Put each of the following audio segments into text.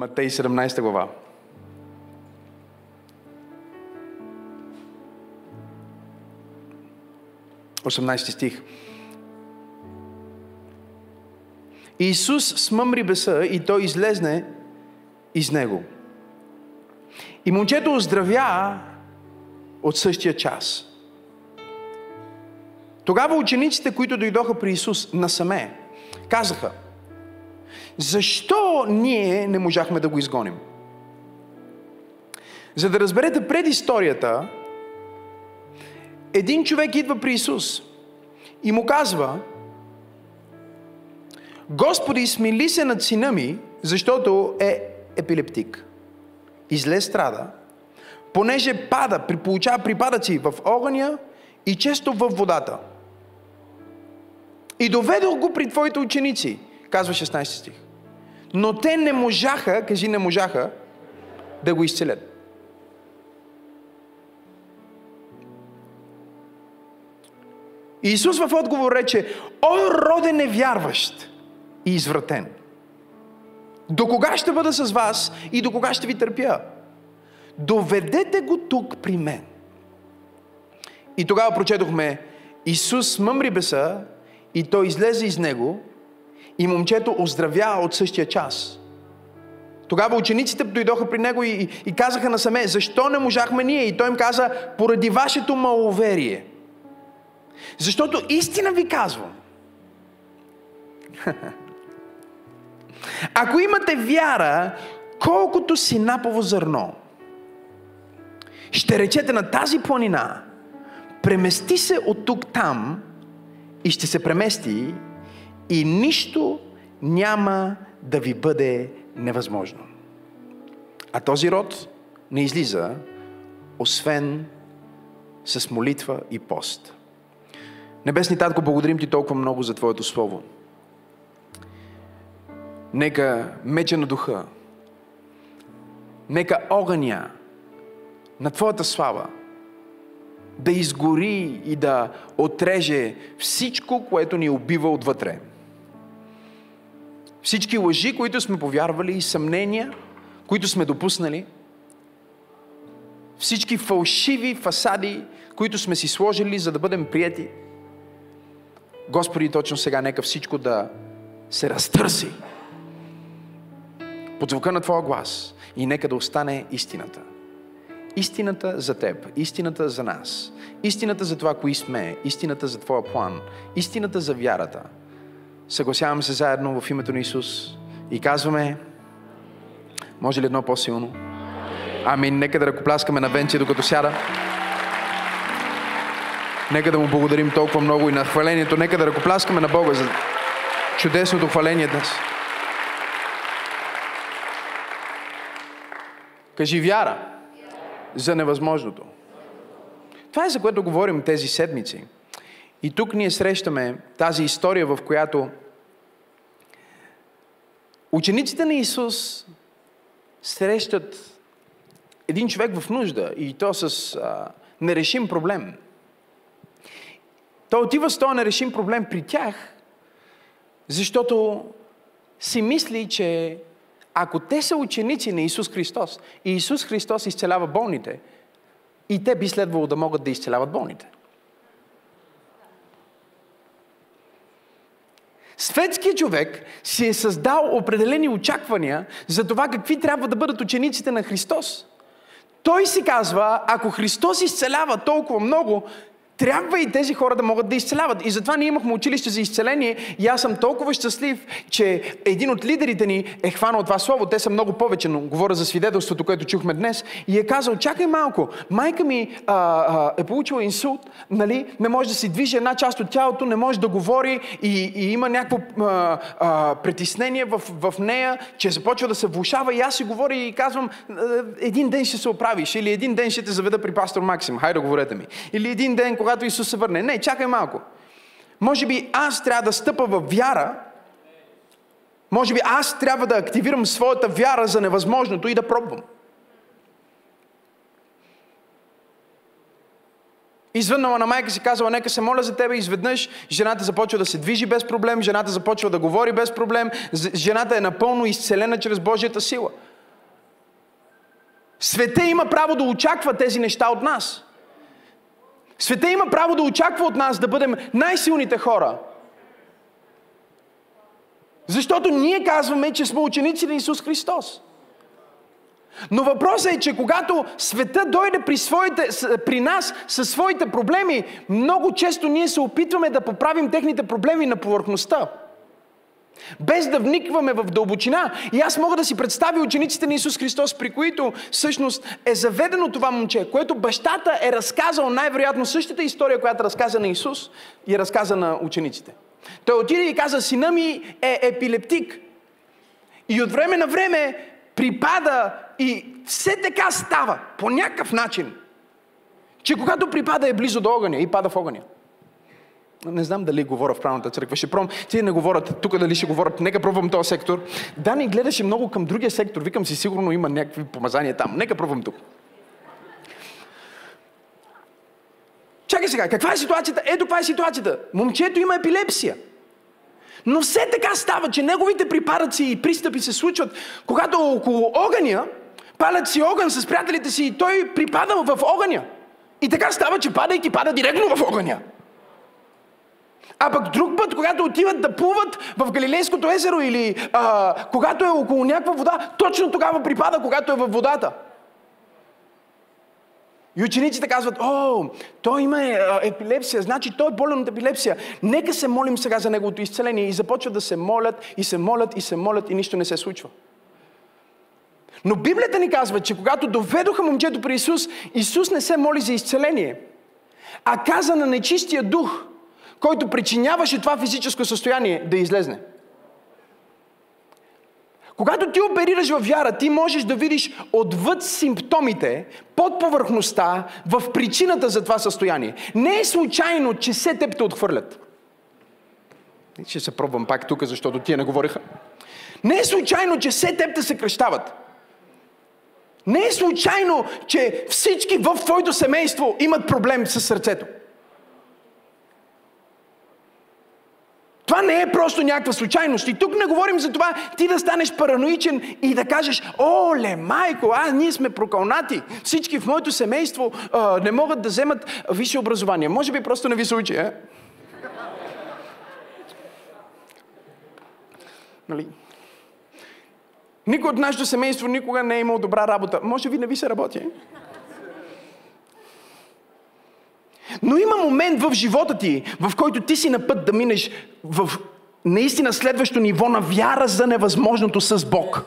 Матей 17 глава. Осемнайсти стих. Исус смъмри беса и той излезне из него. И момчето оздравя от същия час. Тогава учениците, които дойдоха при Исус насаме, казаха, защо ние не можахме да го изгоним? За да разберете предисторията, един човек идва при Исус и му казва, Господи, смили се над сина ми, защото е епилептик. И зле страда, понеже пада, получава припадъци в огъня и често във водата. И доведох го при твоите ученици, казва 16 стих. Но те не можаха, кажи не можаха, да го изцелят. Исус в отговор рече, о, роде невярващ и извратен. До кога ще бъда с вас и до кога ще ви търпя? Доведете го тук при мен. И тогава прочетохме, Исус мъмри беса и той излезе из него и момчето оздравя от същия час. Тогава учениците дойдоха при него и, и казаха насаме, защо не можахме ние? И той им каза, поради вашето маловерие. Защото истина ви казвам. Ако имате вяра, колкото си напово зърно, ще речете на тази планина, премести се от тук там и ще се премести и нищо няма да ви бъде невъзможно. А този род не излиза, освен с молитва и пост. Небесни Татко, благодарим Ти толкова много за Твоето Слово. Нека меча на духа, нека огъня на Твоята слава да изгори и да отреже всичко, което ни убива отвътре. Всички лъжи, които сме повярвали и съмнения, които сме допуснали, всички фалшиви фасади, които сме си сложили, за да бъдем прияти. Господи, точно сега нека всичко да се разтърси под звука на Твоя глас и нека да остане истината. Истината за Теб, истината за нас, истината за това, кои сме, истината за Твоя план, истината за вярата. Съгласяваме се заедно в името на Исус и казваме, може ли едно по-силно? Ами, нека да ръкопляскаме на Венци, докато сяда. Нека да му благодарим толкова много и на хвалението. Нека да ръкопляскаме на Бога за чудесното хваление днес. Кажи вяра за невъзможното. Това е за което говорим тези седмици. И тук ние срещаме тази история, в която учениците на Исус срещат един човек в нужда и то с а, нерешим проблем. Той отива с този нерешим проблем при тях, защото си мисли, че ако те са ученици на Исус Христос и Исус Христос изцелява болните, и те би следвало да могат да изцеляват болните. Светският човек си е създал определени очаквания за това какви трябва да бъдат учениците на Христос. Той си казва, ако Христос изцелява толкова много, трябва и тези хора да могат да изцеляват. И затова ние имахме училище за изцеление и аз съм толкова щастлив, че един от лидерите ни е хванал това слово. Те са много повече, но говоря за свидетелството, което чухме днес. И е казал, чакай малко, майка ми а, а, е получила инсулт, нали? не може да си движи една част от тялото, не може да говори и, и има някакво а, а, притеснение в, в нея, че започва да се влушава и аз си говоря и казвам, един ден ще се оправиш или един ден ще те заведа при пастор Максим, хайде говорете ми. Или един ден, когато когато Исус се върне. Не, чакай малко. Може би аз трябва да стъпа в вяра, може би аз трябва да активирам своята вяра за невъзможното и да пробвам. Извъннала на майка си казала, нека се моля за тебе, изведнъж жената започва да се движи без проблем, жената започва да говори без проблем, жената е напълно изцелена чрез Божията сила. Света има право да очаква тези неща от нас. Света има право да очаква от нас да бъдем най-силните хора. Защото ние казваме, че сме ученици на Исус Христос. Но въпросът е, че когато света дойде при, своите, при нас със своите проблеми, много често ние се опитваме да поправим техните проблеми на повърхността. Без да вникваме в дълбочина. И аз мога да си представя учениците на Исус Христос, при които всъщност е заведено това момче, което бащата е разказал най-вероятно същата история, която разказа на Исус и разказа на учениците. Той отиде и каза, сина ми е епилептик. И от време на време припада и все така става, по някакъв начин, че когато припада е близо до огъня и пада в огъня. Не знам дали говоря в правната църква. Ще пробвам. Те не говорят тук дали ще говорят. Нека пробвам този сектор. Дани гледаше много към другия сектор. Викам си, сигурно има някакви помазания там. Нека пробвам тук. Чакай сега, каква е ситуацията? Ето каква е ситуацията. Момчето има епилепсия. Но все така става, че неговите припадъци и пристъпи се случват, когато около огъня, палят си огън с приятелите си и той припада в огъня. И така става, че падайки пада директно в огъня. А пък друг път, когато отиват да плуват в Галилейското езеро или а, когато е около някаква вода, точно тогава припада, когато е във водата. И учениците казват, о, той има е, епилепсия, значи той е болен от епилепсия. Нека се молим сега за неговото изцеление. И започват да се молят, и се молят, и се молят, и нищо не се случва. Но Библията ни казва, че когато доведоха момчето при Исус, Исус не се моли за изцеление, а каза на нечистия дух, който причиняваше това физическо състояние да излезне. Когато ти оперираш в вяра, ти можеш да видиш отвъд симптомите, под повърхността, в причината за това състояние. Не е случайно, че се теб те отхвърлят. Ще се пробвам пак тук, защото тия не говориха. Не е случайно, че се теб те се кръщават. Не е случайно, че всички в твоето семейство имат проблем с сърцето. Това не е просто някаква случайност. И тук не говорим за това ти да станеш параноичен и да кажеш, оле, майко, а, ние сме прокълнати. Всички в моето семейство а, не могат да вземат висше образование. Може би просто не ви се учи? Нали? Никой от нашето семейство никога не е имал добра работа. Може би не ви се работи. Е? Но има момент в живота ти, в който ти си на път да минеш в наистина следващо ниво на вяра за невъзможното с Бог.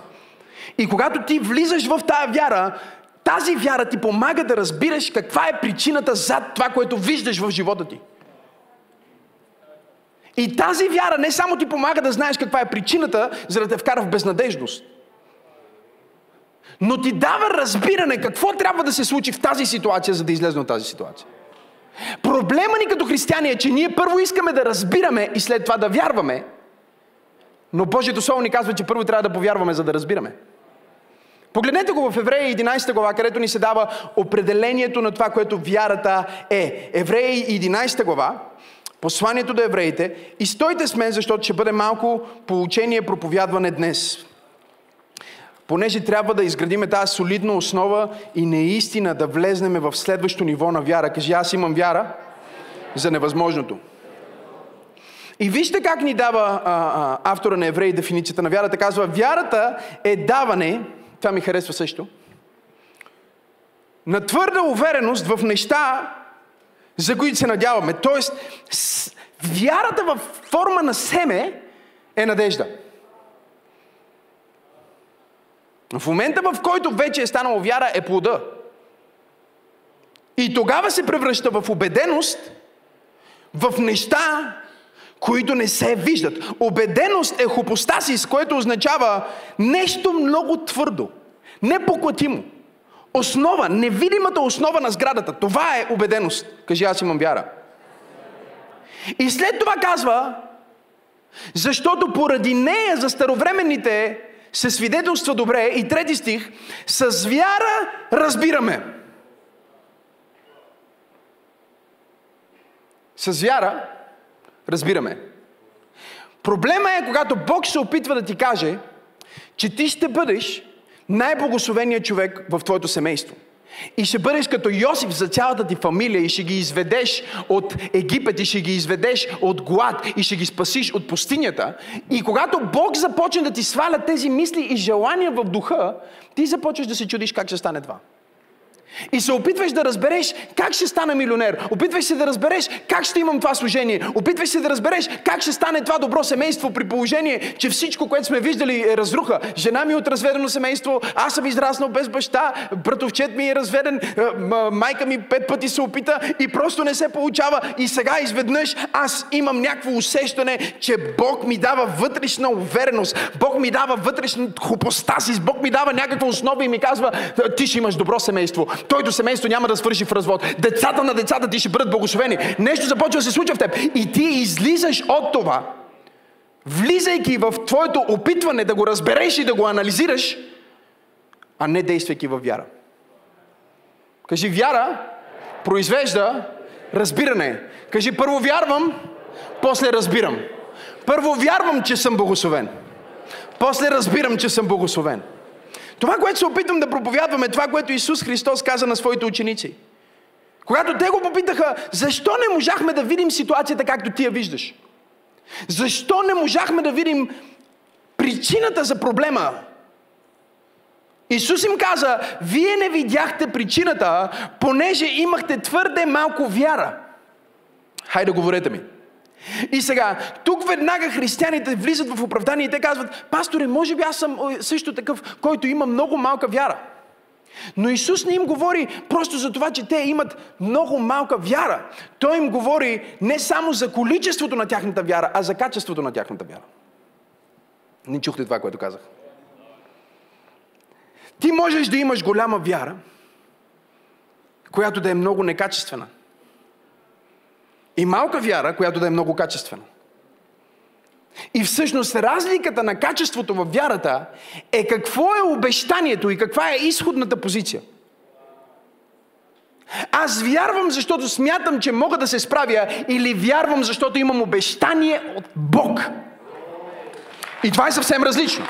И когато ти влизаш в тая вяра, тази вяра ти помага да разбираш каква е причината зад това, което виждаш в живота ти. И тази вяра не само ти помага да знаеш каква е причината, за да те вкара в безнадежност, но ти дава разбиране какво трябва да се случи в тази ситуация, за да излезе от тази ситуация. Проблема ни като християни е, че ние първо искаме да разбираме и след това да вярваме, но Божието Слово ни казва, че първо трябва да повярваме, за да разбираме. Погледнете го в Евреи 11 глава, където ни се дава определението на това, което вярата е. Евреи 11 глава, посланието до евреите. И стойте с мен, защото ще бъде малко получение проповядване днес понеже трябва да изградиме тази солидна основа и наистина да влезнеме в следващото ниво на вяра. Кажи, аз имам вяра за невъзможното. И вижте как ни дава а, а, автора на Евреи дефиницията на вярата. Казва, вярата е даване, това ми харесва също, на твърда увереност в неща, за които се надяваме. Тоест, вярата в форма на семе е надежда. В момента, в който вече е станало вяра, е плода. И тогава се превръща в убеденост в неща, които не се виждат. Обеденост е хопостасис, което означава нещо много твърдо, непоклатимо. Основа, невидимата основа на сградата. Това е убеденост. Кажи, аз имам вяра. И след това казва, защото поради нея за старовременните се свидетелства добре. И трети стих, с вяра разбираме. С вяра разбираме. Проблема е, когато Бог се опитва да ти каже, че ти ще бъдеш най-благословеният човек в твоето семейство. И ще бъдеш като Йосиф за цялата ти фамилия и ще ги изведеш от Египет и ще ги изведеш от глад и ще ги спасиш от пустинята. И когато Бог започне да ти сваля тези мисли и желания в духа, ти започваш да се чудиш как ще стане това. И се опитваш да разбереш как ще стана милионер. Опитваш се да разбереш как ще имам това служение. Опитваш се да разбереш как ще стане това добро семейство при положение, че всичко, което сме виждали е разруха. Жена ми е от разведено семейство, аз съм израснал без баща, братовчет ми е разведен, е, майка ми пет пъти се опита и просто не се получава. И сега изведнъж аз имам някакво усещане, че Бог ми дава вътрешна увереност. Бог ми дава вътрешна хупостасис. Бог ми дава някаква основа и ми казва, ти ще имаш добро семейство твоето семейство няма да свърши в развод. Децата на децата ти ще бъдат благословени. Нещо започва да се случва в теб. И ти излизаш от това, влизайки в твоето опитване да го разбереш и да го анализираш, а не действайки в вяра. Кажи, вяра произвежда разбиране. Кажи, първо вярвам, после разбирам. Първо вярвам, че съм благословен. После разбирам, че съм благословен. Това, което се опитвам да проповядваме, това, което Исус Христос каза на своите ученици. Когато те го попитаха, защо не можахме да видим ситуацията както ти я виждаш? Защо не можахме да видим причината за проблема? Исус им каза, вие не видяхте причината, понеже имахте твърде малко вяра. Хайде, говорете ми. И сега, тук веднага християните влизат в оправдание и те казват, пасторе, може би аз съм също такъв, който има много малка вяра. Но Исус не им говори просто за това, че те имат много малка вяра. Той им говори не само за количеството на тяхната вяра, а за качеството на тяхната вяра. Не чухте това, което казах. Ти можеш да имаш голяма вяра, която да е много некачествена – и малка вяра, която да е много качествена. И всъщност разликата на качеството в вярата е какво е обещанието и каква е изходната позиция. Аз вярвам, защото смятам, че мога да се справя, или вярвам, защото имам обещание от Бог. И това е съвсем различно.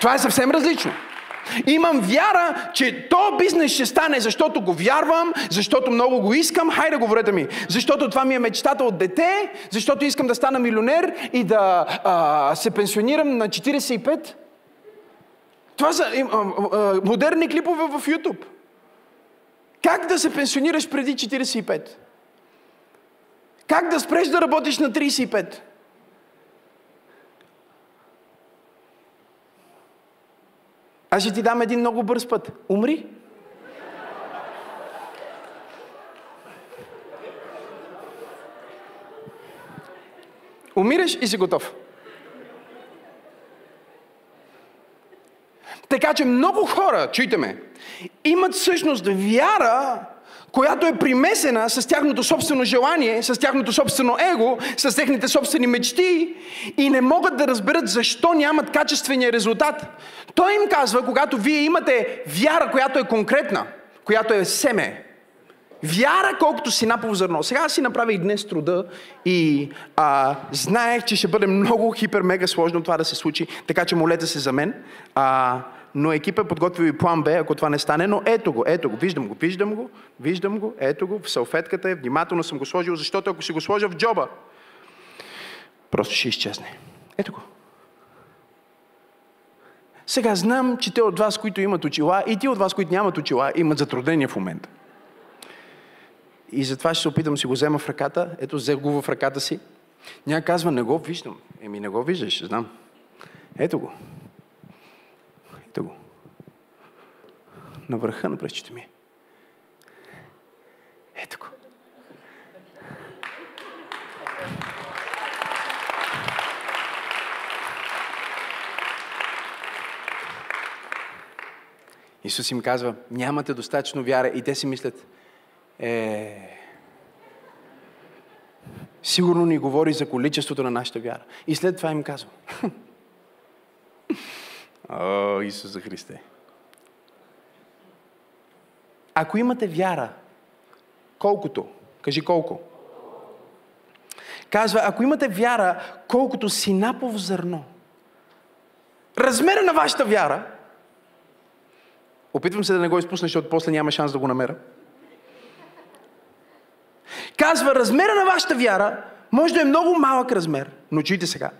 Това е съвсем различно. Имам вяра, че то бизнес ще стане, защото го вярвам, защото много го искам. Хайде, говорете ми. Защото това ми е мечтата от дете, защото искам да стана милионер и да а, се пенсионирам на 45. Това са а, а, модерни клипове в YouTube. Как да се пенсионираш преди 45? Как да спреш да работиш на 35? Аз ще ти дам един много бърз път. Умри. Умираш и си готов. Така че много хора, чуйте ме, имат всъщност вяра, която е примесена с тяхното собствено желание, с тяхното собствено его, с техните собствени мечти и не могат да разберат защо нямат качествения резултат. Той им казва, когато вие имате вяра, която е конкретна, която е семе, Вяра колкото си напово зърно. Сега си направих днес труда и а, знаех, че ще бъде много хипер мега сложно това да се случи, така че молете се за мен. А, но екипа е подготвил и план Б, ако това не стане, но ето го, ето го, виждам го, виждам го, виждам го, ето го, в салфетката е, внимателно съм го сложил, защото ако си го сложа в джоба, просто ще изчезне. Ето го. Сега знам, че те от вас, които имат очила, и ти от вас, които нямат очила, имат затруднения в момента. И затова ще се опитам си го взема в ръката. Ето, взе го в ръката си. Ня казва, не го виждам. Еми, не го виждаш, знам. Ето го. Ето го. На върха на пръщите ми. Исус им казва, нямате достатъчно вяра и те си мислят, е... Сигурно ни говори за количеството на нашата вяра. И след това им казва, О, Исуса Христе. Ако имате вяра, колкото, кажи колко. Казва, ако имате вяра, колкото синапово зърно. размера на вашата вяра, опитвам се да не го изпусна, защото после няма шанс да го намеря. Казва, размера на вашата вяра може да е много малък размер, но чуйте сега.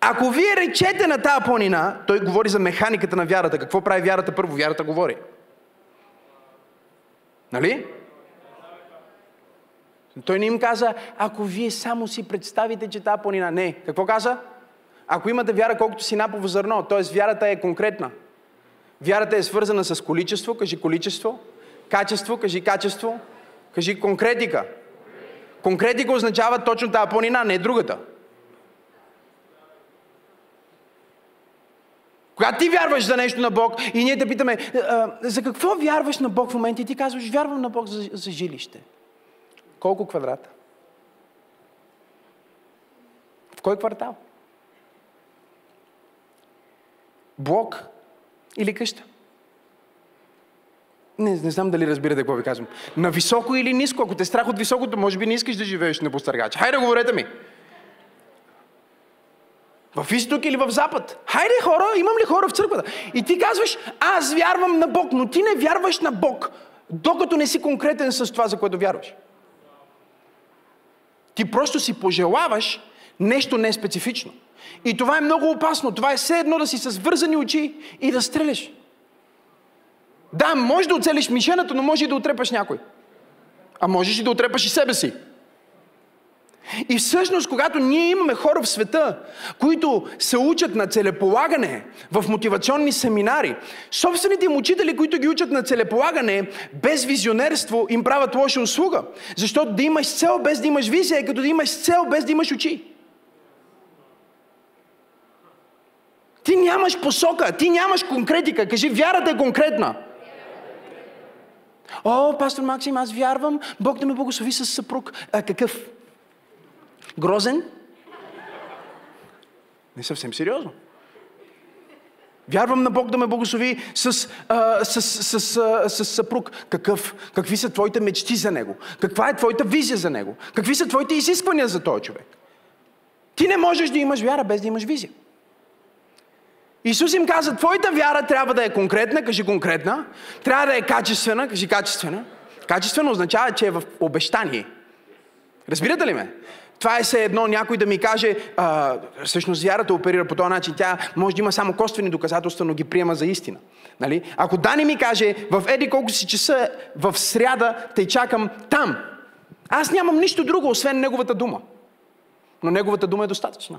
Ако вие речете на тази планина, той говори за механиката на вярата. Какво прави вярата първо? Вярата говори. Нали? Той не им каза, ако вие само си представите, че тази планина... Не. Какво каза? Ако имате вяра колкото си напово зърно, т.е. вярата е конкретна. Вярата е свързана с количество, кажи количество. Качество, кажи качество. Кажи конкретика. Конкретика означава точно тази планина, не другата. Когато ти вярваш за нещо на Бог и ние те питаме, за какво вярваш на Бог в момента и ти казваш, вярвам на Бог за, за жилище. Колко квадрата? В кой квартал? Блок или къща? Не, не знам дали разбирате какво ви казвам. На високо или ниско? Ако те страх от високото, може би не искаш да живееш на постъргач. Хайде, говорете ми. В изток или в запад? Хайде хора, имам ли хора в църквата? И ти казваш, аз вярвам на Бог, но ти не вярваш на Бог, докато не си конкретен с това, за което вярваш. Ти просто си пожелаваш нещо неспецифично. И това е много опасно. Това е все едно да си с вързани очи и да стреляш. Да, може да оцелиш мишената, но може и да отрепаш някой. А можеш и да отрепаш и себе си. И всъщност, когато ние имаме хора в света, които се учат на целеполагане в мотивационни семинари, собствените им учители, които ги учат на целеполагане, без визионерство, им правят лоша услуга. Защото да имаш цел без да имаш визия е като да имаш цел без да имаш очи. Ти нямаш посока, ти нямаш конкретика. Кажи, вярата е конкретна. О, пастор Максим, аз вярвам Бог да ме благослови с съпруг. А какъв? Грозен? Не съвсем сериозно. Вярвам на Бог да ме благослови с, а, с, с, с, с съпруг. Какъв? Какви са твоите мечти за него? Каква е твоята визия за него? Какви са твоите изисквания за този човек? Ти не можеш да имаш вяра без да имаш визия. Исус им каза, твоята вяра трябва да е конкретна, кажи конкретна, трябва да е качествена, кажи качествена. Качествено означава, че е в обещание. Разбирате ли ме? Това е все едно някой да ми каже, а, всъщност вярата оперира по този начин. Тя може да има само коствени доказателства, но ги приема за истина. Нали? Ако Дани ми каже, в еди колко си часа в сряда те чакам там, аз нямам нищо друго, освен неговата дума. Но неговата дума е достатъчна.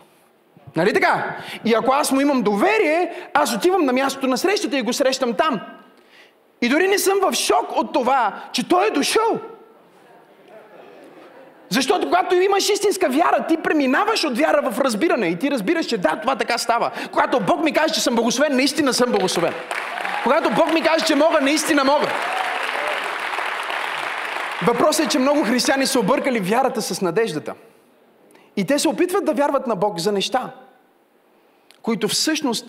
Нали така? И ако аз му имам доверие, аз отивам на мястото на срещата и го срещам там. И дори не съм в шок от това, че той е дошъл. Защото когато имаш истинска вяра, ти преминаваш от вяра в разбиране и ти разбираш, че да, това така става. Когато Бог ми каже, че съм благословен, наистина съм благословен. Когато Бог ми каже, че мога, наистина мога. Въпросът е, че много християни са объркали вярата с надеждата. И те се опитват да вярват на Бог за неща, които всъщност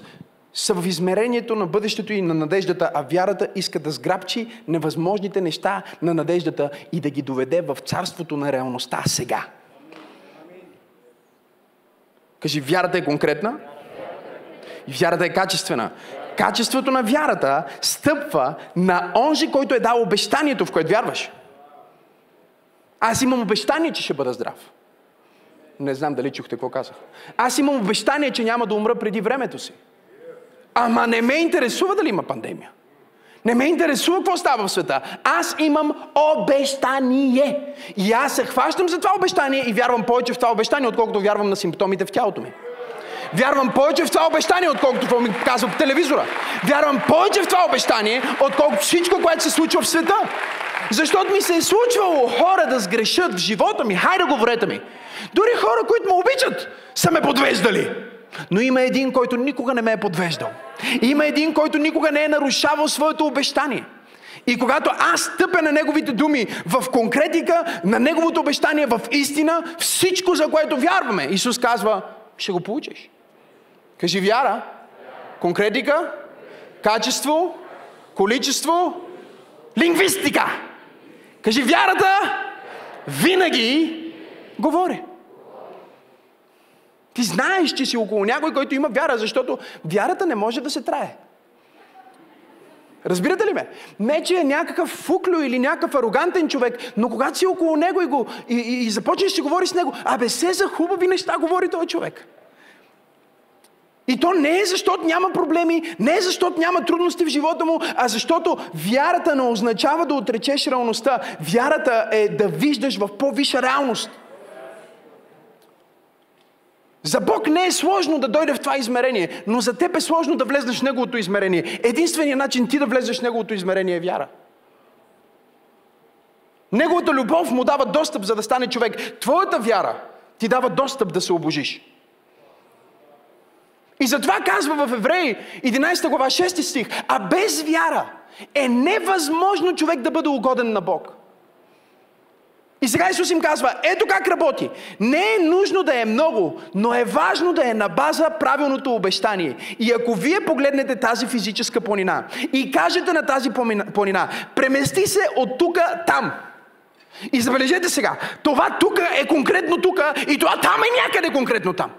са в измерението на бъдещето и на надеждата, а вярата иска да сграбчи невъзможните неща на надеждата и да ги доведе в царството на реалността сега. Кажи, вярата е конкретна вярата е качествена. Качеството на вярата стъпва на онзи, който е дал обещанието, в което вярваш. Аз имам обещание, че ще бъда здрав. Не знам дали чухте какво казах. Аз имам обещание, че няма да умра преди времето си. Ама не ме интересува дали има пандемия. Не ме интересува какво става в света. Аз имам обещание. И аз се хващам за това обещание и вярвам повече в това обещание, отколкото вярвам на симптомите в тялото ми. Вярвам повече в това обещание, отколкото това ми казва по телевизора. Вярвам повече в това обещание, отколкото всичко, което се случва в света. Защото ми се е случвало хора да сгрешат в живота ми. Хайде, говорете ми. Дори хора, които ме обичат, са ме подвеждали. Но има един, който никога не ме е подвеждал. Има един, който никога не е нарушавал своето обещание. И когато аз стъпя на неговите думи в конкретика, на неговото обещание в истина, всичко, за което вярваме, Исус казва, ще го получиш. Кажи вяра, конкретика, качество, количество, лингвистика. Кажи вярата винаги говори. Ти знаеш, че си около някой, който има вяра, защото вярата не може да се трае. Разбирате ли ме? Не, че е някакъв фуклю или някакъв арогантен човек, но когато си около него и, го, и, и, и започнеш да си говори с него, абе се за хубави неща говори този човек. И то не е защото няма проблеми, не е защото няма трудности в живота му, а защото вярата не означава да отречеш реалността. Вярата е да виждаш в по-висша реалност. За Бог не е сложно да дойде в това измерение, но за теб е сложно да влезеш в Неговото измерение. Единственият начин ти да влезеш в Неговото измерение е вяра. Неговата любов му дава достъп, за да стане човек. Твоята вяра ти дава достъп да се обожиш. И затова казва в Евреи 11 глава 6 стих, а без вяра е невъзможно човек да бъде угоден на Бог. И сега Исус им казва, ето как работи. Не е нужно да е много, но е важно да е на база правилното обещание. И ако вие погледнете тази физическа планина и кажете на тази планина, премести се от тук там. И забележете сега, това тук е конкретно тук и това там е някъде конкретно там.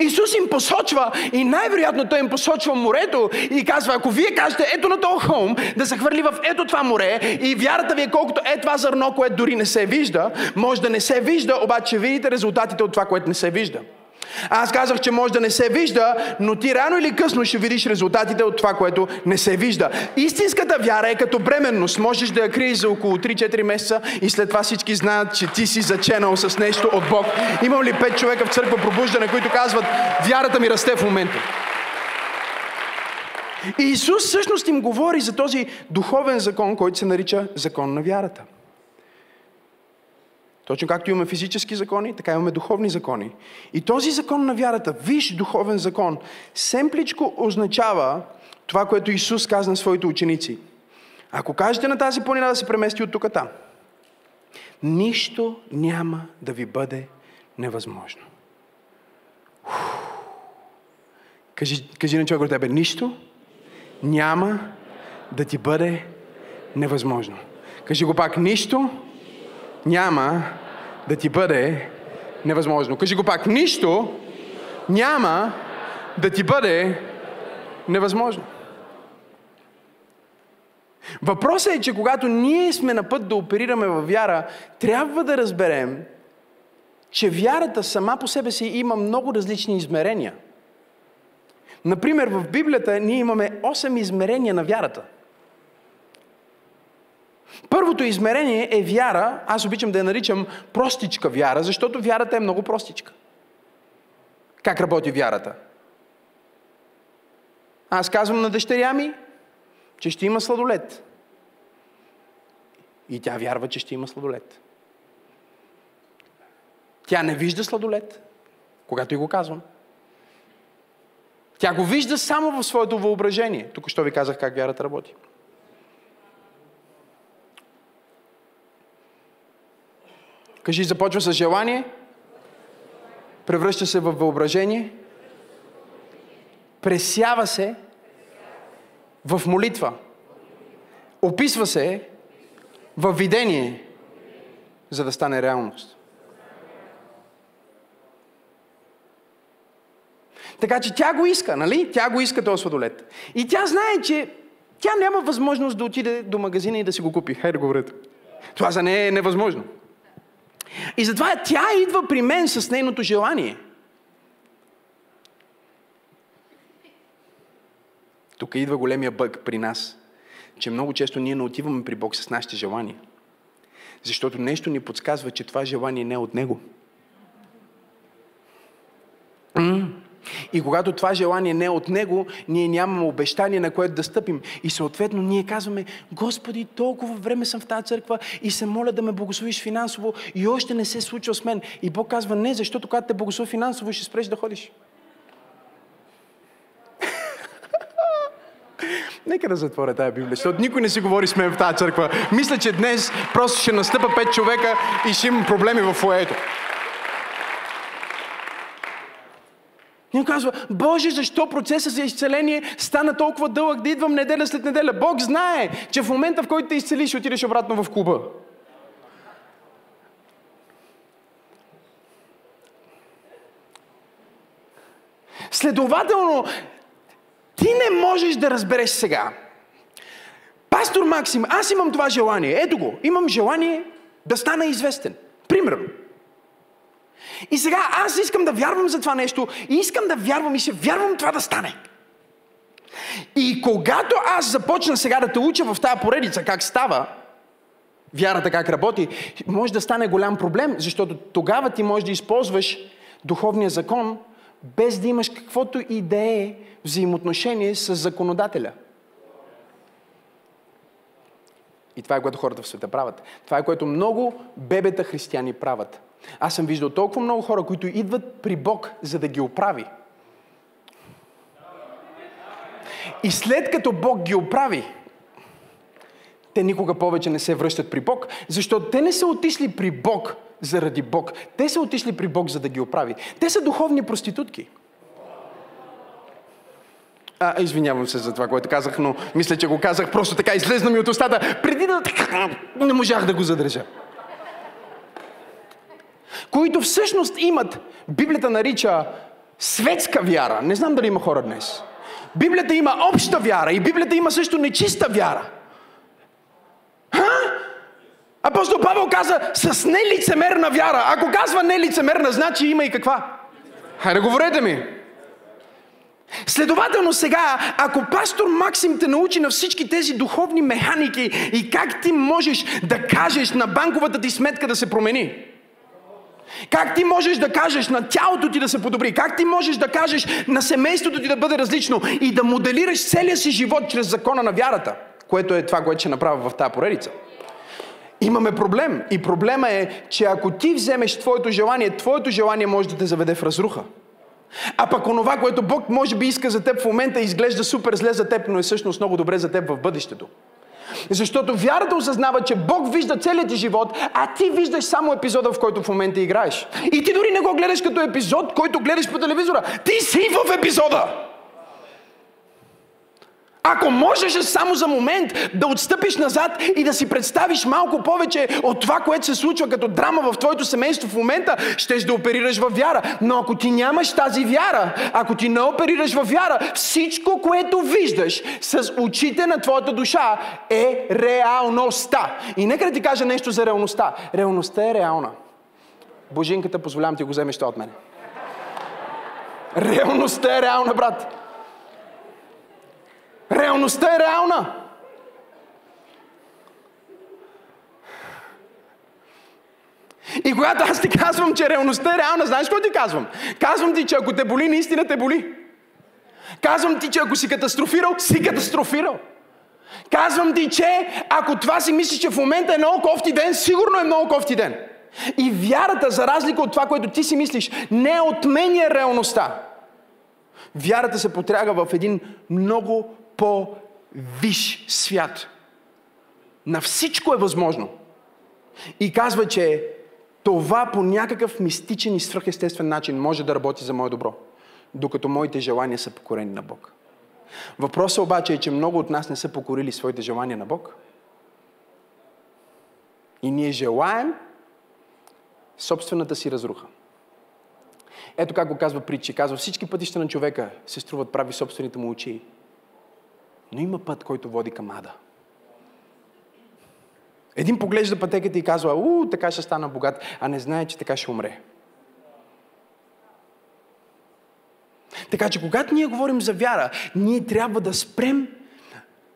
Исус им посочва и най-вероятно Той им посочва морето и казва, ако вие кажете ето на този холм, да се хвърли в ето това море и вярата ви е колкото е това зърно, което дори не се вижда, може да не се вижда, обаче видите резултатите от това, което не се вижда. Аз казах, че може да не се вижда, но ти рано или късно ще видиш резултатите от това, което не се вижда. Истинската вяра е като бременност. Можеш да я криеш за около 3-4 месеца и след това всички знаят, че ти си заченал с нещо от Бог. Имам ли пет човека в църква пробуждане, които казват, вярата ми расте в момента? И Исус всъщност им говори за този духовен закон, който се нарича закон на вярата. Точно както имаме физически закони, така имаме духовни закони. И този закон на вярата, виж духовен закон, семпличко означава това, което Исус каза на своите ученици. Ако кажете на тази планина да се премести от тук там, нищо няма да ви бъде невъзможно. Кажи, кажи на човек от тебе, нищо няма да ти бъде невъзможно. Кажи го пак, нищо няма да ти бъде невъзможно. Кажи го пак. Нищо няма да ти бъде невъзможно. Въпросът е, че когато ние сме на път да оперираме във вяра, трябва да разберем, че вярата сама по себе си има много различни измерения. Например, в Библията ние имаме 8 измерения на вярата – Първото измерение е вяра. Аз обичам да я наричам простичка вяра, защото вярата е много простичка. Как работи вярата? Аз казвам на дъщеря ми, че ще има сладолет. И тя вярва, че ще има сладолет. Тя не вижда сладолет, когато и го казвам. Тя го вижда само в своето въображение. Тук що ви казах как вярата работи. Кажи, започва с желание, превръща се в въображение, пресява се в молитва, описва се в видение, за да стане реалност. Така че тя го иска, нали? Тя го иска този сладолет. И тя знае, че тя няма възможност да отиде до магазина и да си го купи. Хайде го Това за нея е невъзможно. И затова тя идва при мен с нейното желание. Тук идва големия бък при нас, че много често ние не отиваме при Бог с нашите желания. Защото нещо ни подсказва, че това желание не е от Него. И когато това желание не е от Него, ние нямаме обещание, на което да стъпим. И съответно ние казваме, Господи, толкова време съм в тази църква и се моля да ме благословиш финансово и още не се случва с мен. И Бог казва, не, защото когато те благослови финансово, ще спреш да ходиш. Нека да затворя тази Библия, защото никой не си говори с мен в тази църква. Мисля, че днес просто ще настъпа пет човека и ще имам проблеми в фоето. И казва, Боже, защо процесът за изцеление стана толкова дълъг да идвам неделя след неделя? Бог знае, че в момента, в който те изцелиш, отидеш обратно в клуба. Следователно, ти не можеш да разбереш сега. Пастор Максим, аз имам това желание. Ето го. Имам желание да стана известен. Примерно. И сега аз искам да вярвам за това нещо и искам да вярвам и се вярвам това да стане. И когато аз започна сега да те уча в тази поредица как става, вярата как работи, може да стане голям проблем, защото тогава ти можеш да използваш духовния закон, без да имаш каквото и да е взаимоотношение с законодателя. И това е което хората в света правят. Това е което много бебета християни правят. Аз съм виждал толкова много хора, които идват при Бог, за да ги оправи. И след като Бог ги оправи, те никога повече не се връщат при Бог, защото те не са отишли при Бог заради Бог. Те са отишли при Бог, за да ги оправи. Те са духовни проститутки. А, извинявам се за това, което казах, но мисля, че го казах просто така, излезна ми от устата, преди да... Не можах да го задържа. Които всъщност имат, Библията нарича светска вяра. Не знам дали има хора днес. Библията има обща вяра и Библията има също нечиста вяра. Ха? Апостол Павел каза с нелицемерна вяра. Ако казва нелицемерна, значи има и каква? Хайде, говорете ми. Следователно сега, ако пастор Максим те научи на всички тези духовни механики и как ти можеш да кажеш на банковата ти сметка да се промени, как ти можеш да кажеш на тялото ти да се подобри? Как ти можеш да кажеш на семейството ти да бъде различно и да моделираш целия си живот чрез закона на вярата? Което е това, което ще направя в тази поредица. Имаме проблем. И проблема е, че ако ти вземеш твоето желание, твоето желание може да те заведе в разруха. А пък онова, което Бог може би иска за теб в момента, изглежда супер зле за теб, но е всъщност много добре за теб в бъдещето. Защото вярата осъзнава, че Бог вижда целият ти живот, а ти виждаш само епизода, в който в момента играеш. И ти дори не го гледаш като епизод, който гледаш по телевизора. Ти си в епизода! Ако можеш само за момент да отстъпиш назад и да си представиш малко повече от това, което се случва като драма в твоето семейство в момента, щеш да оперираш в вяра. Но ако ти нямаш тази вяра, ако ти не оперираш в вяра, всичко, което виждаш с очите на твоята душа е реалността. И нека да ти кажа нещо за реалността. Реалността е реална. Божинката, позволявам ти го вземеш от мене. Реалността е реална, брат. Реалността е реална. И когато аз ти казвам, че реалността е реална, знаеш какво ти казвам? Казвам ти, че ако те боли, наистина те боли. Казвам ти, че ако си катастрофирал, си катастрофирал. Казвам ти, че ако това си мислиш, че в момента е много кофти ден, сигурно е много кофти ден. И вярата, за разлика от това, което ти си мислиш, не отменя реалността. Вярата се потряга в един много по-виш свят. На всичко е възможно. И казва, че това по някакъв мистичен и свръхестествен начин може да работи за мое добро, докато моите желания са покорени на Бог. Въпросът обаче е, че много от нас не са покорили своите желания на Бог. И ние желаем собствената си разруха. Ето как го казва притчи. Казва, всички пътища на човека се струват прави собствените му очи. Но има път, който води към ада. Един поглежда пътеката и казва, у, така ще стана богат, а не знае, че така ще умре. Така че, когато ние говорим за вяра, ние трябва да спрем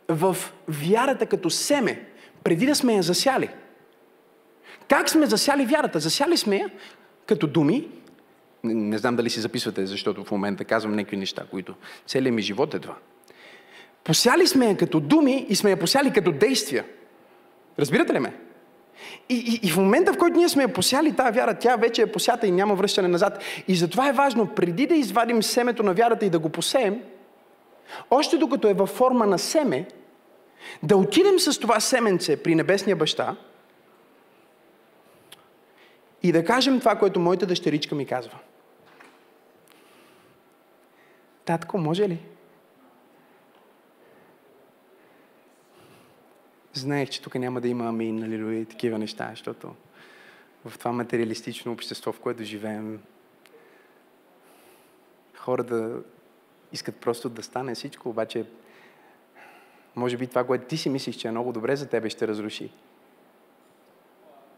в вярата като семе, преди да сме я засяли. Как сме засяли вярата? Засяли сме я като думи. Не, не знам дали си записвате, защото в момента казвам някакви неща, които целият ми живот е това. Посяли сме я като думи и сме я посяли като действия. Разбирате ли ме? И, и, и в момента, в който ние сме я посяли тази вяра, тя вече е посята и няма връщане назад. И затова е важно, преди да извадим семето на вярата и да го посеем, още докато е във форма на семе, да отидем с това семенце при Небесния баща и да кажем това, което моята дъщеричка ми казва. Татко, може ли? Знаех, че тук няма да има амин, нали, и такива неща, защото в това материалистично общество, в което живеем, хората Искат просто да стане всичко, обаче може би това, което ти си мислиш, че е много добре за тебе, ще разруши.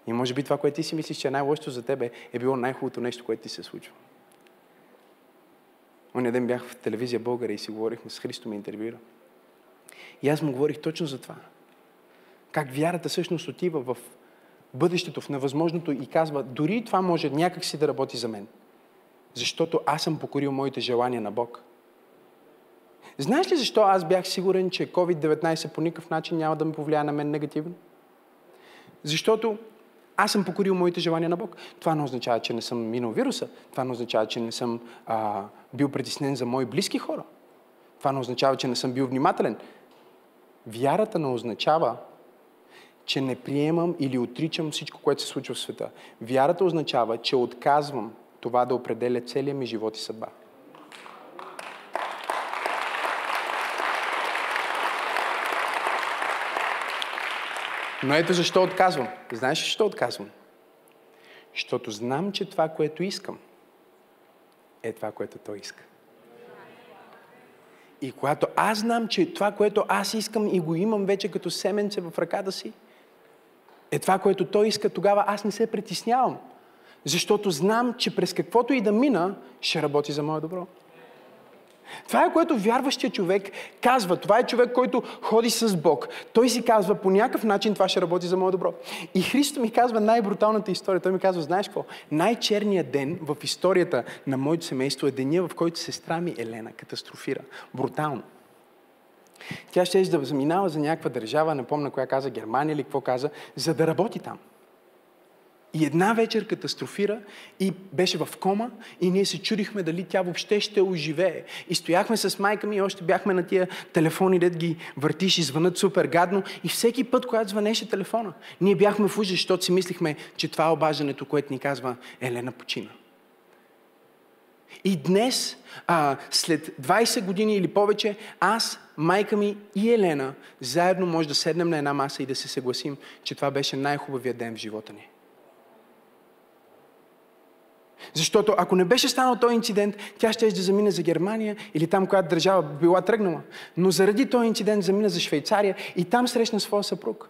И може би това, което ти си мислиш, че е най-лошото за тебе, е било най-хубавото нещо, което ти се случва. Оня ден бях в телевизия България и си говорихме с Христо ми интервюира. И аз му говорих точно за това. Как вярата всъщност отива в бъдещето, в невъзможното и казва, дори това може някак си да работи за мен. Защото аз съм покорил моите желания на Бог. Знаеш ли защо аз бях сигурен, че COVID-19 по никакъв начин няма да ме повлияе на мен негативно? Защото аз съм покорил моите желания на Бог. Това не означава, че не съм минал вируса. Това не означава, че не съм а, бил притеснен за мои близки хора. Това не означава, че не съм бил внимателен. Вярата не означава, че не приемам или отричам всичко, което се случва в света. Вярата означава, че отказвам това да определя целия ми живот и съдба. Но ето защо отказвам. Знаеш ли защо отказвам? Защото знам, че това, което искам, е това, което той иска. И когато аз знам, че това, което аз искам и го имам вече като семенце в ръката си, е това, което той иска, тогава аз не се притеснявам. Защото знам, че през каквото и да мина, ще работи за мое добро. Това е което вярващия човек казва. Това е човек, който ходи с Бог. Той си казва, по някакъв начин това ще работи за мое добро. И Христо ми казва най-бруталната история. Той ми казва, знаеш какво? Най-черният ден в историята на моето семейство е деня, в който сестра ми Елена катастрофира. Брутално. Тя ще да заминава за някаква държава, не помня коя каза, Германия или какво каза, за да работи там. И една вечер катастрофира и беше в кома и ние се чудихме дали тя въобще ще оживее. И стояхме с майка ми и още бяхме на тия телефони, дед ги въртиш и звънат супер гадно. И всеки път, когато звънеше телефона, ние бяхме в ужас, защото си мислихме, че това е обаждането, което ни казва Елена почина. И днес, а, след 20 години или повече, аз, майка ми и Елена, заедно може да седнем на една маса и да се съгласим, че това беше най-хубавия ден в живота ни. Защото ако не беше станал този инцидент, тя ще да замине за Германия или там, която държава била тръгнала. Но заради този инцидент замина за Швейцария и там срещна своя съпруг.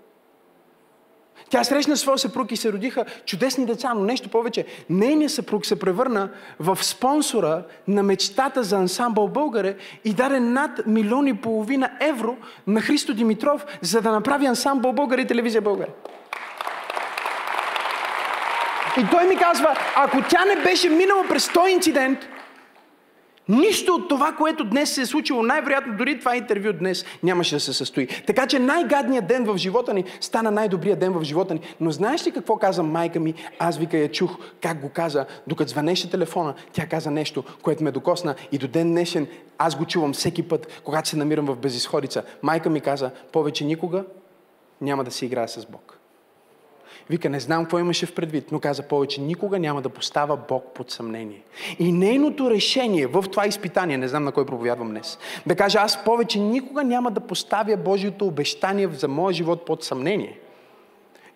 Тя срещна своя съпруг и се родиха чудесни деца, но нещо повече. Нейният съпруг се превърна в спонсора на мечтата за ансамбъл Българе и даде над милион и половина евро на Христо Димитров, за да направи ансамбъл Българе и телевизия Българе. И той ми казва, ако тя не беше минала през този инцидент, Нищо от това, което днес се е случило, най-вероятно дори това интервю днес нямаше да се състои. Така че най-гадният ден в живота ни стана най-добрият ден в живота ни. Но знаеш ли какво каза майка ми? Аз вика я чух, как го каза. Докато звънеше телефона, тя каза нещо, което ме докосна и до ден днешен аз го чувам всеки път, когато се намирам в безисходица. Майка ми каза, повече никога няма да си играя с Бог. Вика, не знам какво имаше в предвид, но каза повече, никога няма да поставя Бог под съмнение. И нейното решение в това изпитание, не знам на кой проповядвам днес, да каже, аз повече никога няма да поставя Божието обещание за моя живот под съмнение.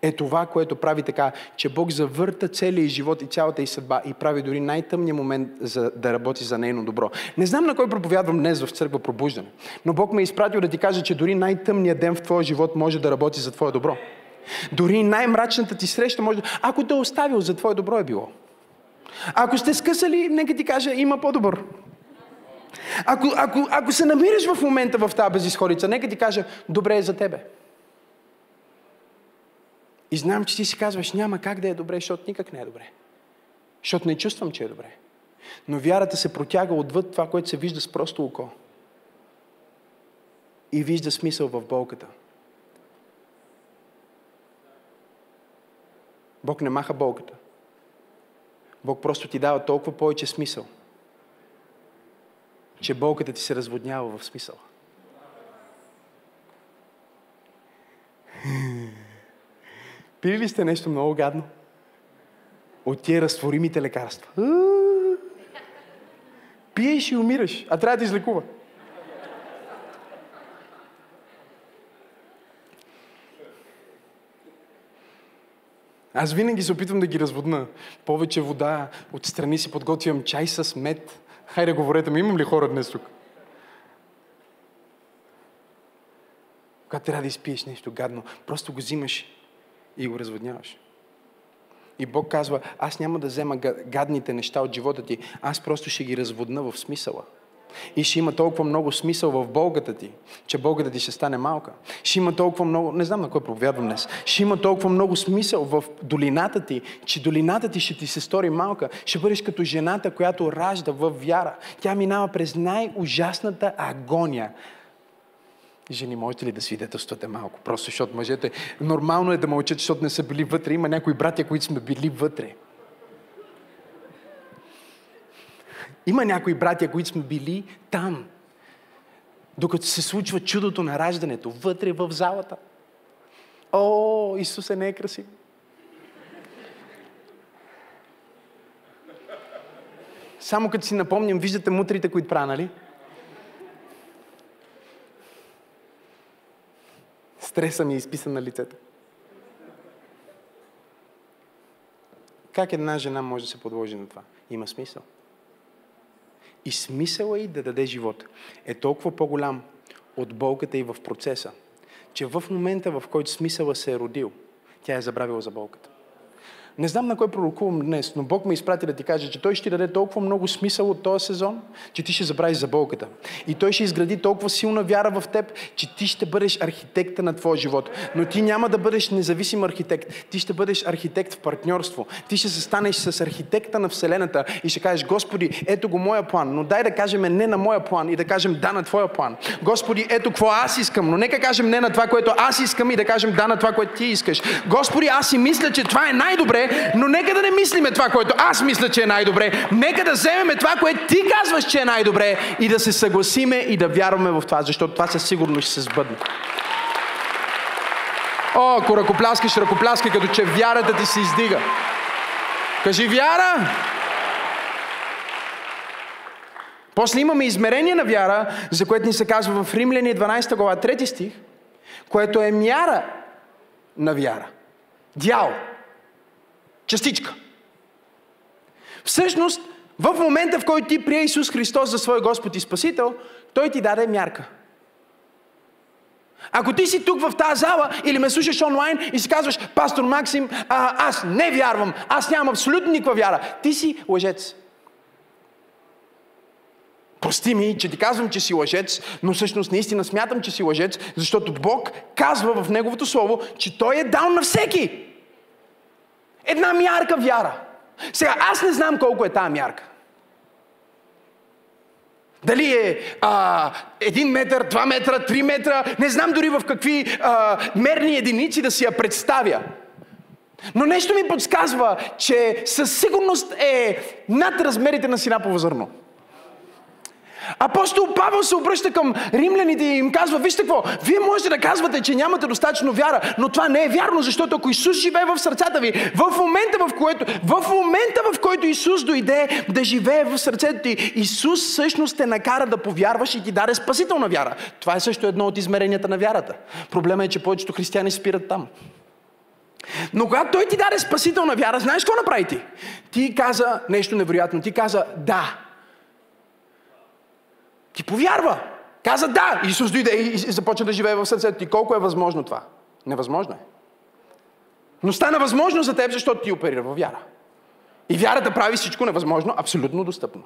Е това, което прави така, че Бог завърта целия живот и цялата и съдба и прави дори най-тъмния момент за да работи за нейно добро. Не знам на кой проповядвам днес в църква пробуждане, но Бог ме е изпратил да ти каже, че дори най-тъмният ден в твоя живот може да работи за твое добро. Дори най-мрачната ти среща може да... Ако те е оставил, за твое добро е било. Ако сте скъсали, нека ти кажа, има по-добър. Ако, ако, ако се намираш в момента в тази безисходица, нека ти кажа, добре е за тебе. И знам, че ти си казваш, няма как да е добре, защото никак не е добре. Защото не чувствам, че е добре. Но вярата се протяга отвъд това, което се вижда с просто око. И вижда смисъл в болката. Бог не маха болката. Бог просто ти дава толкова повече смисъл, че болката ти се разводнява в смисъл. Пили ли сте нещо много гадно? От тия разтворимите лекарства. Пиеш и умираш, а трябва да излекува. Аз винаги се опитвам да ги разводна. Повече вода, отстрани си подготвям чай с мед. Хайде, говорете ми, имам ли хора днес тук? Когато трябва да изпиеш нещо гадно, просто го взимаш и го разводняваш. И Бог казва, аз няма да взема гадните неща от живота ти, аз просто ще ги разводна в смисъла. И ще има толкова много смисъл в Болгата ти, че Болгата ти ще стане малка. Ще има толкова много, не знам на кой проповядвам днес, ще има толкова много смисъл в долината ти, че долината ти ще ти се стори малка. Ще бъдеш като жената, която ражда в вяра. Тя минава през най-ужасната агония. Жени, можете ли да свидетелствате малко? Просто защото мъжете... Нормално е да мълчат, защото не са били вътре. Има някои братя, които сме били вътре. Има някои братя, които сме били там. Докато се случва чудото на раждането, вътре в залата. О, Исус е не е красив. Само като си напомням, виждате мутрите, които правя, нали? Стреса ми е изписан на лицето. Как една жена може да се подложи на това? Има смисъл. И смисъла и да даде живот е толкова по-голям от болката и в процеса, че в момента, в който смисъла се е родил, тя е забравила за болката. Не знам на кой пророкувам днес, но Бог ме изпрати да ти каже, че Той ще ти даде толкова много смисъл от този сезон, че ти ще забравиш за болката. И Той ще изгради толкова силна вяра в теб, че ти ще бъдеш архитекта на твоя живот. Но ти няма да бъдеш независим архитект. Ти ще бъдеш архитект в партньорство. Ти ще се станеш с архитекта на Вселената и ще кажеш, Господи, ето го моя план, но дай да кажем не на моя план и да кажем да на твоя план. Господи, ето какво аз искам, но нека кажем не на това, което аз искам и да кажем да на това, което ти искаш. Господи, аз си мисля, че това е най-добре, но нека да не мислиме това, което аз мисля, че е най-добре. Нека да вземеме това, което ти казваш, че е най-добре и да се съгласиме и да вярваме в това, защото това със сигурност ще се сбъдне. О, ако ръкопляскаш, ръкопляскай, като че вярата ти се издига. Кажи вяра! После имаме измерение на вяра, за което ни се казва в Римляни 12 глава 3 стих, което е мяра на вяра. Дял. Частичка. Всъщност, в момента, в който ти прие Исус Христос за свой Господ и Спасител, Той ти даде мярка. Ако ти си тук в тази зала или ме слушаш онлайн и си казваш, пастор Максим, а, аз не вярвам, аз нямам абсолютно никаква вяра, ти си лъжец. Прости ми, че ти казвам, че си лъжец, но всъщност наистина смятам, че си лъжец, защото Бог казва в Неговото Слово, че Той е дал на всеки. Една мярка вяра. Сега, аз не знам колко е тази мярка. Дали е а, един метър, два метра, три метра, не знам дори в какви а, мерни единици да си я представя. Но нещо ми подсказва, че със сигурност е над размерите на синапово зърно. Апостол Павел се обръща към римляните и им казва, вижте какво, вие можете да казвате, че нямате достатъчно вяра, но това не е вярно, защото ако Исус живее в сърцата ви, в момента в който, в момента в който Исус дойде да живее в сърцето ти, Исус всъщност те накара да повярваш и ти даде спасителна вяра. Това е също едно от измеренията на вярата. Проблема е, че повечето християни спират там. Но когато Той ти даде спасителна вяра, знаеш какво направи ти? Ти каза нещо невероятно. Ти каза да. Ти повярва. Каза да. Исус дойде и започна да живее в сърцето ти. Колко е възможно това? Невъзможно е. Но стана възможно за теб, защото ти оперира във вяра. И вярата прави всичко невъзможно, абсолютно достъпно.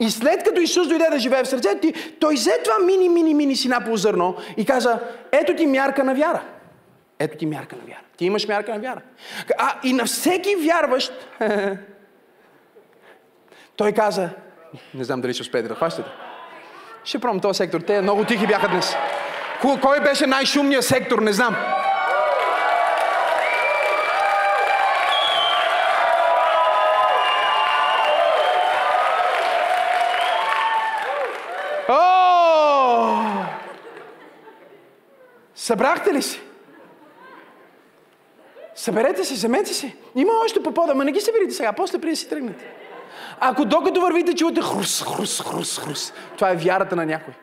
И след като Исус дойде да живее в сърцето ти, той взе това мини, мини, мини сина по зърно и каза, ето ти мярка на вяра. Ето ти мярка на вяра. Ти имаш мярка на вяра. А и на всеки вярващ, той каза, не знам дали ще успеете да хващате. Ще пробвам този сектор. Те много тихи бяха днес. Кой беше най-шумният сектор? Не знам. О! Събрахте ли си? Съберете се, вземете се. Има още по пода, ама не ги съберите сега, после преди да си тръгнете. Ако докато вървите, чувате хрус, хрус, хрус, хрус, това е вярата на някой.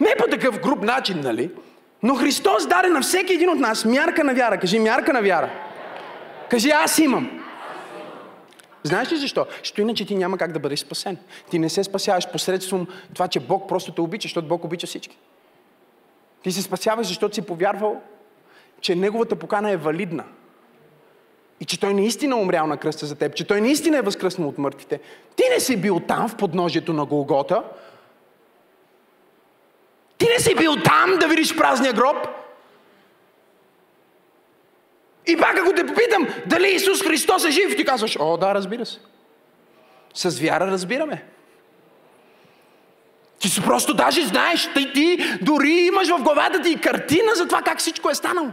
Не по такъв груп начин, нали? Но Христос даде на всеки един от нас мярка на вяра. Кажи мярка на вяра. Кажи аз имам. Знаеш ли защо? Защото иначе ти няма как да бъдеш спасен. Ти не се спасяваш посредством това, че Бог просто те обича, защото Бог обича всички. Ти се спасяваш, защото си повярвал, че Неговата покана е валидна. И че Той наистина е умрял на кръста за теб, че Той наистина е възкръснал от мъртвите. Ти не си бил там в подножието на Голгота. Ти не си бил там да видиш празния гроб. И пак ако те попитам дали Исус Христос е жив, ти казваш, о да, разбира се. С вяра разбираме. Ти си просто даже знаеш, ти, ти дори имаш в главата ти картина за това как всичко е станало.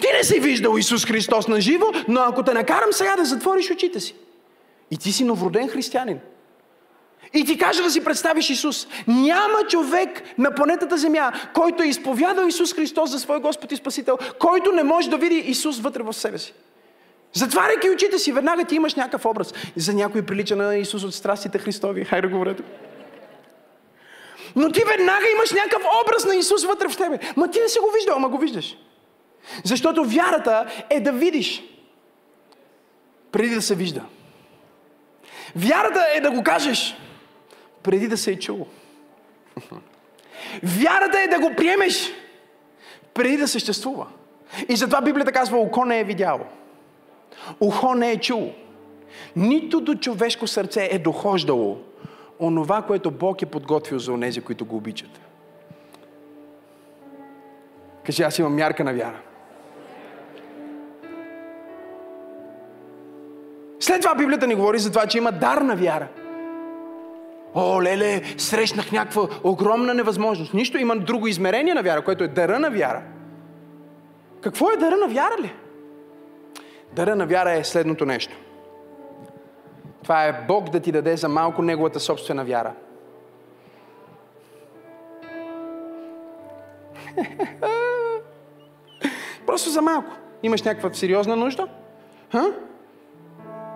Ти не си виждал Исус Христос на живо, но ако те накарам сега да затвориш очите си, и ти си новроден християнин, и ти кажа да си представиш Исус. Няма човек на планетата Земя, който е изповядал Исус Христос за свой Господ и Спасител, който не може да види Исус вътре в себе си. Затваряйки очите си, веднага ти имаш някакъв образ. За някой прилича на Исус от страстите Христови. Хайде да говорете. Но ти веднага имаш някакъв образ на Исус вътре в тебе. Ма ти не си го виждал, ама го виждаш. Защото вярата е да видиш преди да се вижда. Вярата е да го кажеш преди да се е чуло. Вярата е да го приемеш преди да съществува. И затова Библията казва, око не е видяло. Ухо не е чуло. Нито до човешко сърце е дохождало онова, което Бог е подготвил за онези, които го обичат. Кажи, аз имам мярка на вяра. След това Библията ни говори за това, че има дар на вяра. О, леле, срещнах някаква огромна невъзможност. Нищо, има друго измерение на вяра, което е дара на вяра. Какво е дара на вяра ли? Дара на вяра е следното нещо. Това е Бог да ти даде за малко Неговата собствена вяра. Просто за малко. Имаш някаква сериозна нужда? Ха?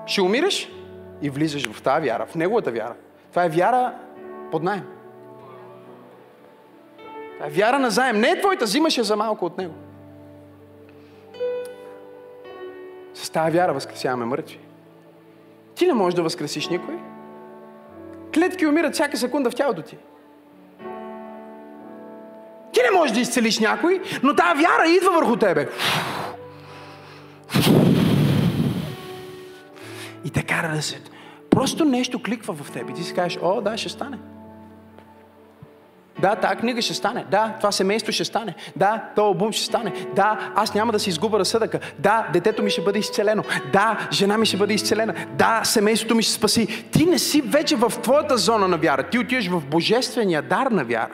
Ще умираш и влизаш в тази вяра, в Неговата вяра. Това е вяра под найем. Това е вяра на заем. Не е твоята, взимаш я за малко от него. С тази вяра възкресяваме мъртви. Ти не можеш да възкресиш никой. Клетки умират всяка секунда в тялото ти. Ти не можеш да изцелиш някой, но тази вяра идва върху тебе. И те кара да се Просто нещо кликва в теб и ти си кажеш, о, да, ще стане. Да, тази книга ще стане. Да, това семейство ще стане. Да, този албум ще стане. Да, аз няма да си изгубя разсъдъка. Да, детето ми ще бъде изцелено. Да, жена ми ще бъде изцелена. Да, семейството ми ще спаси. Ти не си вече в твоята зона на вяра. Ти отиваш в божествения дар на вяра.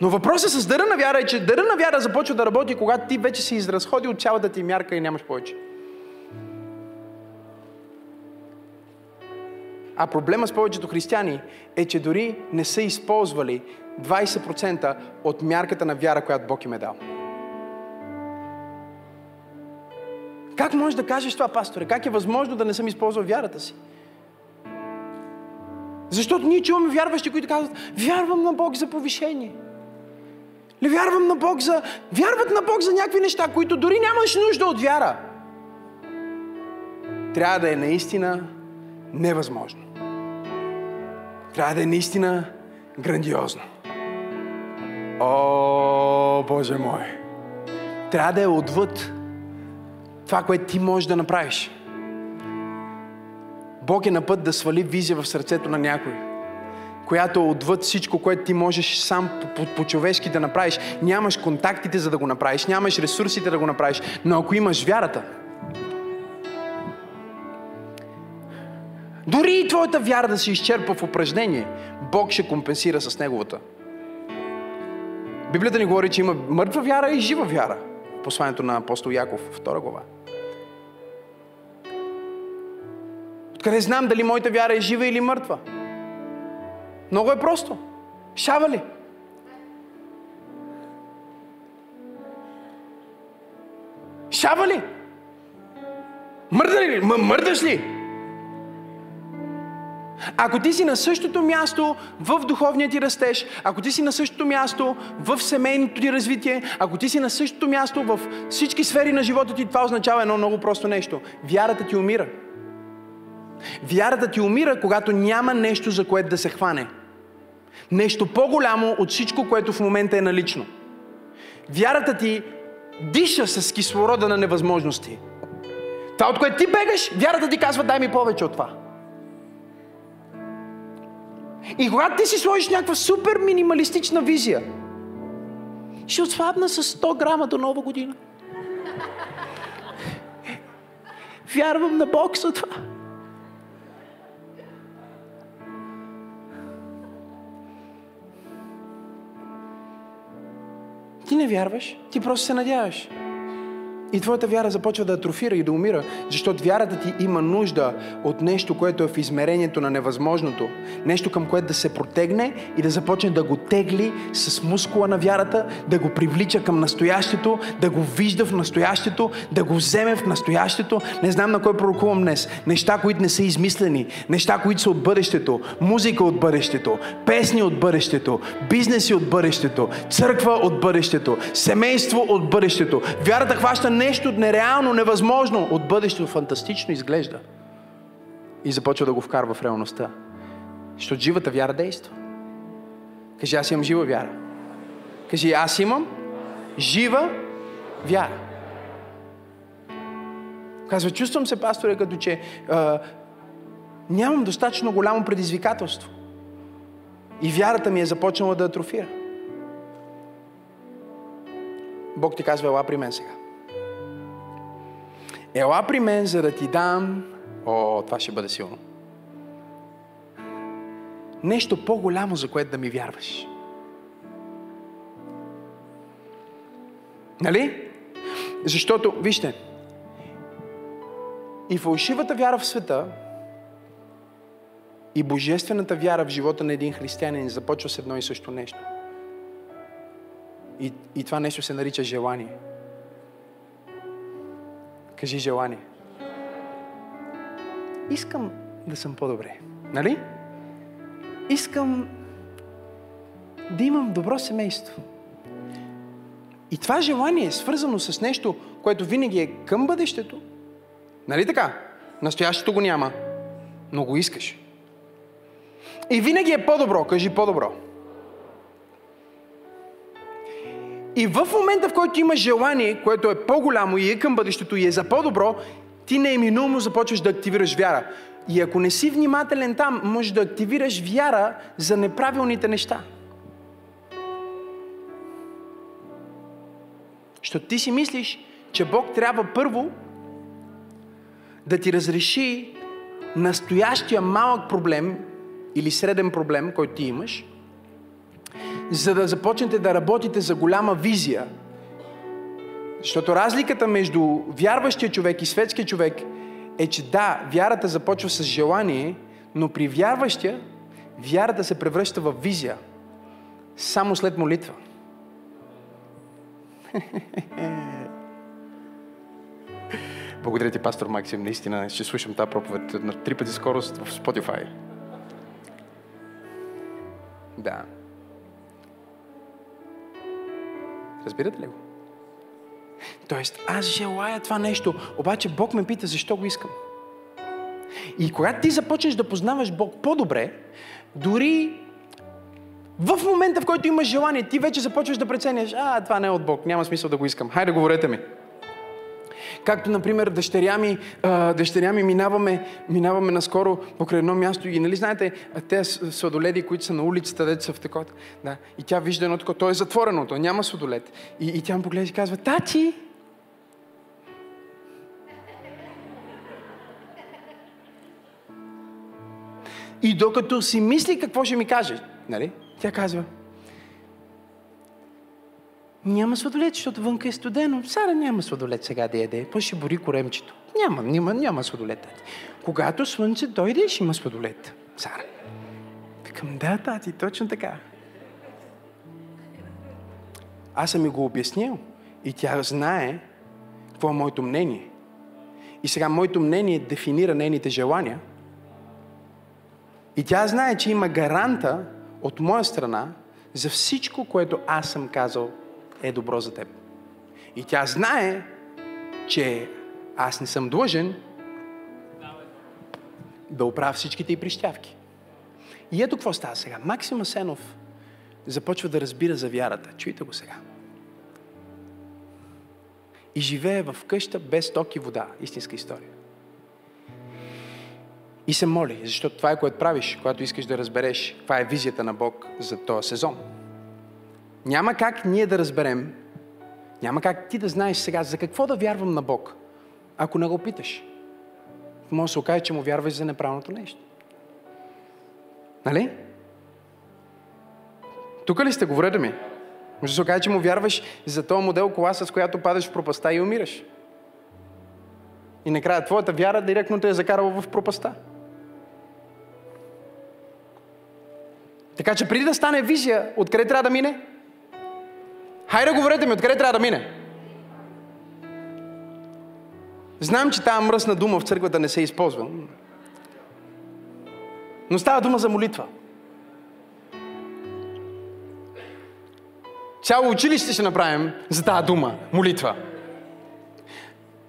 Но въпросът с дъра на вяра е, че дъра на вяра започва да работи, когато ти вече си изразходил цялата ти мярка и нямаш повече. А проблема с повечето християни е, че дори не са използвали 20% от мярката на вяра, която Бог им е дал. Как можеш да кажеш това, пасторе? Как е възможно да не съм използвал вярата си? Защото ние чуваме вярващи, които казват, вярвам на Бог за повишение. Не вярвам на Бог за... Вярват на Бог за някакви неща, които дори нямаш нужда от вяра. Трябва да е наистина невъзможно. Трябва да е наистина грандиозно. О, Боже мой! Трябва да е отвъд това, което ти можеш да направиш. Бог е на път да свали визия в сърцето на някой, която е отвъд всичко, което ти можеш сам по-човешки да направиш. Нямаш контактите, за да го направиш, нямаш ресурсите да го направиш, но ако имаш вярата, Дори и твоята вяра да се изчерпа в упражнение, Бог ще компенсира с неговата. Библията ни говори, че има мъртва вяра и жива вяра. Посланието на апостол Яков, втора глава. Откъде знам дали моята вяра е жива или мъртва? Много е просто. Шава ли? Шава ли? Мърда ли? Мърдаш ли? Ако ти си на същото място в духовния ти растеж, ако ти си на същото място в семейното ти развитие, ако ти си на същото място в всички сфери на живота ти, това означава едно много просто нещо. Вярата ти умира. Вярата ти умира, когато няма нещо, за което да се хване. Нещо по-голямо от всичко, което в момента е налично. Вярата ти диша с кислорода на невъзможности. Това, от което ти бегаш, вярата ти казва, дай ми повече от това. И когато ти си сложиш някаква супер минималистична визия, ще отслабна с 100 грама до нова година. Вярвам на Бог за това. Ти не вярваш, ти просто се надяваш. И твоята вяра започва да атрофира и да умира, защото вярата ти има нужда от нещо, което е в измерението на невъзможното. Нещо към което да се протегне и да започне да го тегли с мускула на вярата, да го привлича към настоящето, да го вижда в настоящето, да го вземе в настоящето. Не знам на кой пророкувам днес. Неща, които не са измислени, неща, които са от бъдещето, музика от бъдещето, песни от бъдещето, бизнеси от бъдещето, църква от бъдещето, семейство от бъдещето. Вярата хваща нещо нереално, невъзможно от бъдещето, фантастично изглежда. И започва да го вкарва в реалността. Защото живата вяра действа. Кажи, аз имам жива вяра. Кажи, аз имам жива вяра. Казва, чувствам се, пасторе, като че а, нямам достатъчно голямо предизвикателство. И вярата ми е започнала да атрофира. Бог ти казва, ела при мен сега. Ела при мен, за да ти дам... О, това ще бъде силно. Нещо по-голямо, за което да ми вярваш. Нали? Защото, вижте, и фалшивата вяра в света, и божествената вяра в живота на един християнин започва с едно и също нещо. И, и това нещо се нарича желание. Кажи желание. Искам да съм по-добре. Нали? Искам да имам добро семейство. И това желание е свързано с нещо, което винаги е към бъдещето. Нали така? Настоящето го няма, но го искаш. И винаги е по-добро. Кажи по-добро. И в момента, в който имаш желание, което е по-голямо и е към бъдещето и е за по-добро, ти неиминуемо започваш да активираш вяра. И ако не си внимателен там, можеш да активираш вяра за неправилните неща. Защото ти си мислиш, че Бог трябва първо да ти разреши настоящия малък проблем или среден проблем, който ти имаш, за да започнете да работите за голяма визия. Защото разликата между вярващия човек и светския човек е, че да, вярата започва с желание, но при вярващия вярата се превръща в визия. Само след молитва. Благодаря ти, пастор Максим. Наистина ще слушам тази проповед на три пъти скорост в Spotify. Да. Разбирате ли го? Тоест, аз желая това нещо, обаче Бог ме пита защо го искам. И когато ти започнеш да познаваш Бог по-добре, дори в момента, в който имаш желание, ти вече започваш да преценяш, а, това не е от Бог, няма смисъл да го искам. Хайде, говорете ми. Както, например, дъщеря ми, дъщеря ми минаваме, минаваме наскоро покрай едно място и, нали знаете, те сладоледи, които са на улицата, дете са в такова. Да. И тя вижда едно такова, то е затворено, то няма сладолед. И, и тя му погледа и казва, тати, И докато си мисли какво ще ми каже, нали? Тя казва, няма сладолет, защото вънка е студено. Сара няма сладолет сега да яде. После ще бори коремчето. Няма, няма, няма сладолет, тати. Когато слънце дойде, ще има сладолет. Сара. Викам, да, тати, точно така. Аз съм ми го обяснил и тя знае какво е моето мнение. И сега моето мнение дефинира нейните желания. И тя знае, че има гаранта от моя страна за всичко, което аз съм казал е добро за теб. И тя знае, че аз не съм длъжен да оправя всичките й прищявки. И ето какво става сега. Максим Асенов започва да разбира за вярата. Чуйте го сега. И живее в къща без ток и вода. Истинска история. И се моли, защото това е което правиш, когато искаш да разбереш каква е визията на Бог за този сезон. Няма как ние да разберем, няма как ти да знаеш сега за какво да вярвам на Бог, ако не го питаш. Може да се окаже, че му вярваш за неправилното нещо. Нали? Тук ли сте? Говорете ми. Може да се окаже, че му вярваш за този модел кола, с която падаш в пропаста и умираш. И накрая твоята вяра директно те е закарала в пропаста. Така че преди да стане визия, откъде трябва да мине? Хайде, говорете ми, откъде трябва да мине? Знам, че тази мръсна дума в църквата не се използва. Но става дума за молитва. Цяло училище ще направим за тази дума молитва.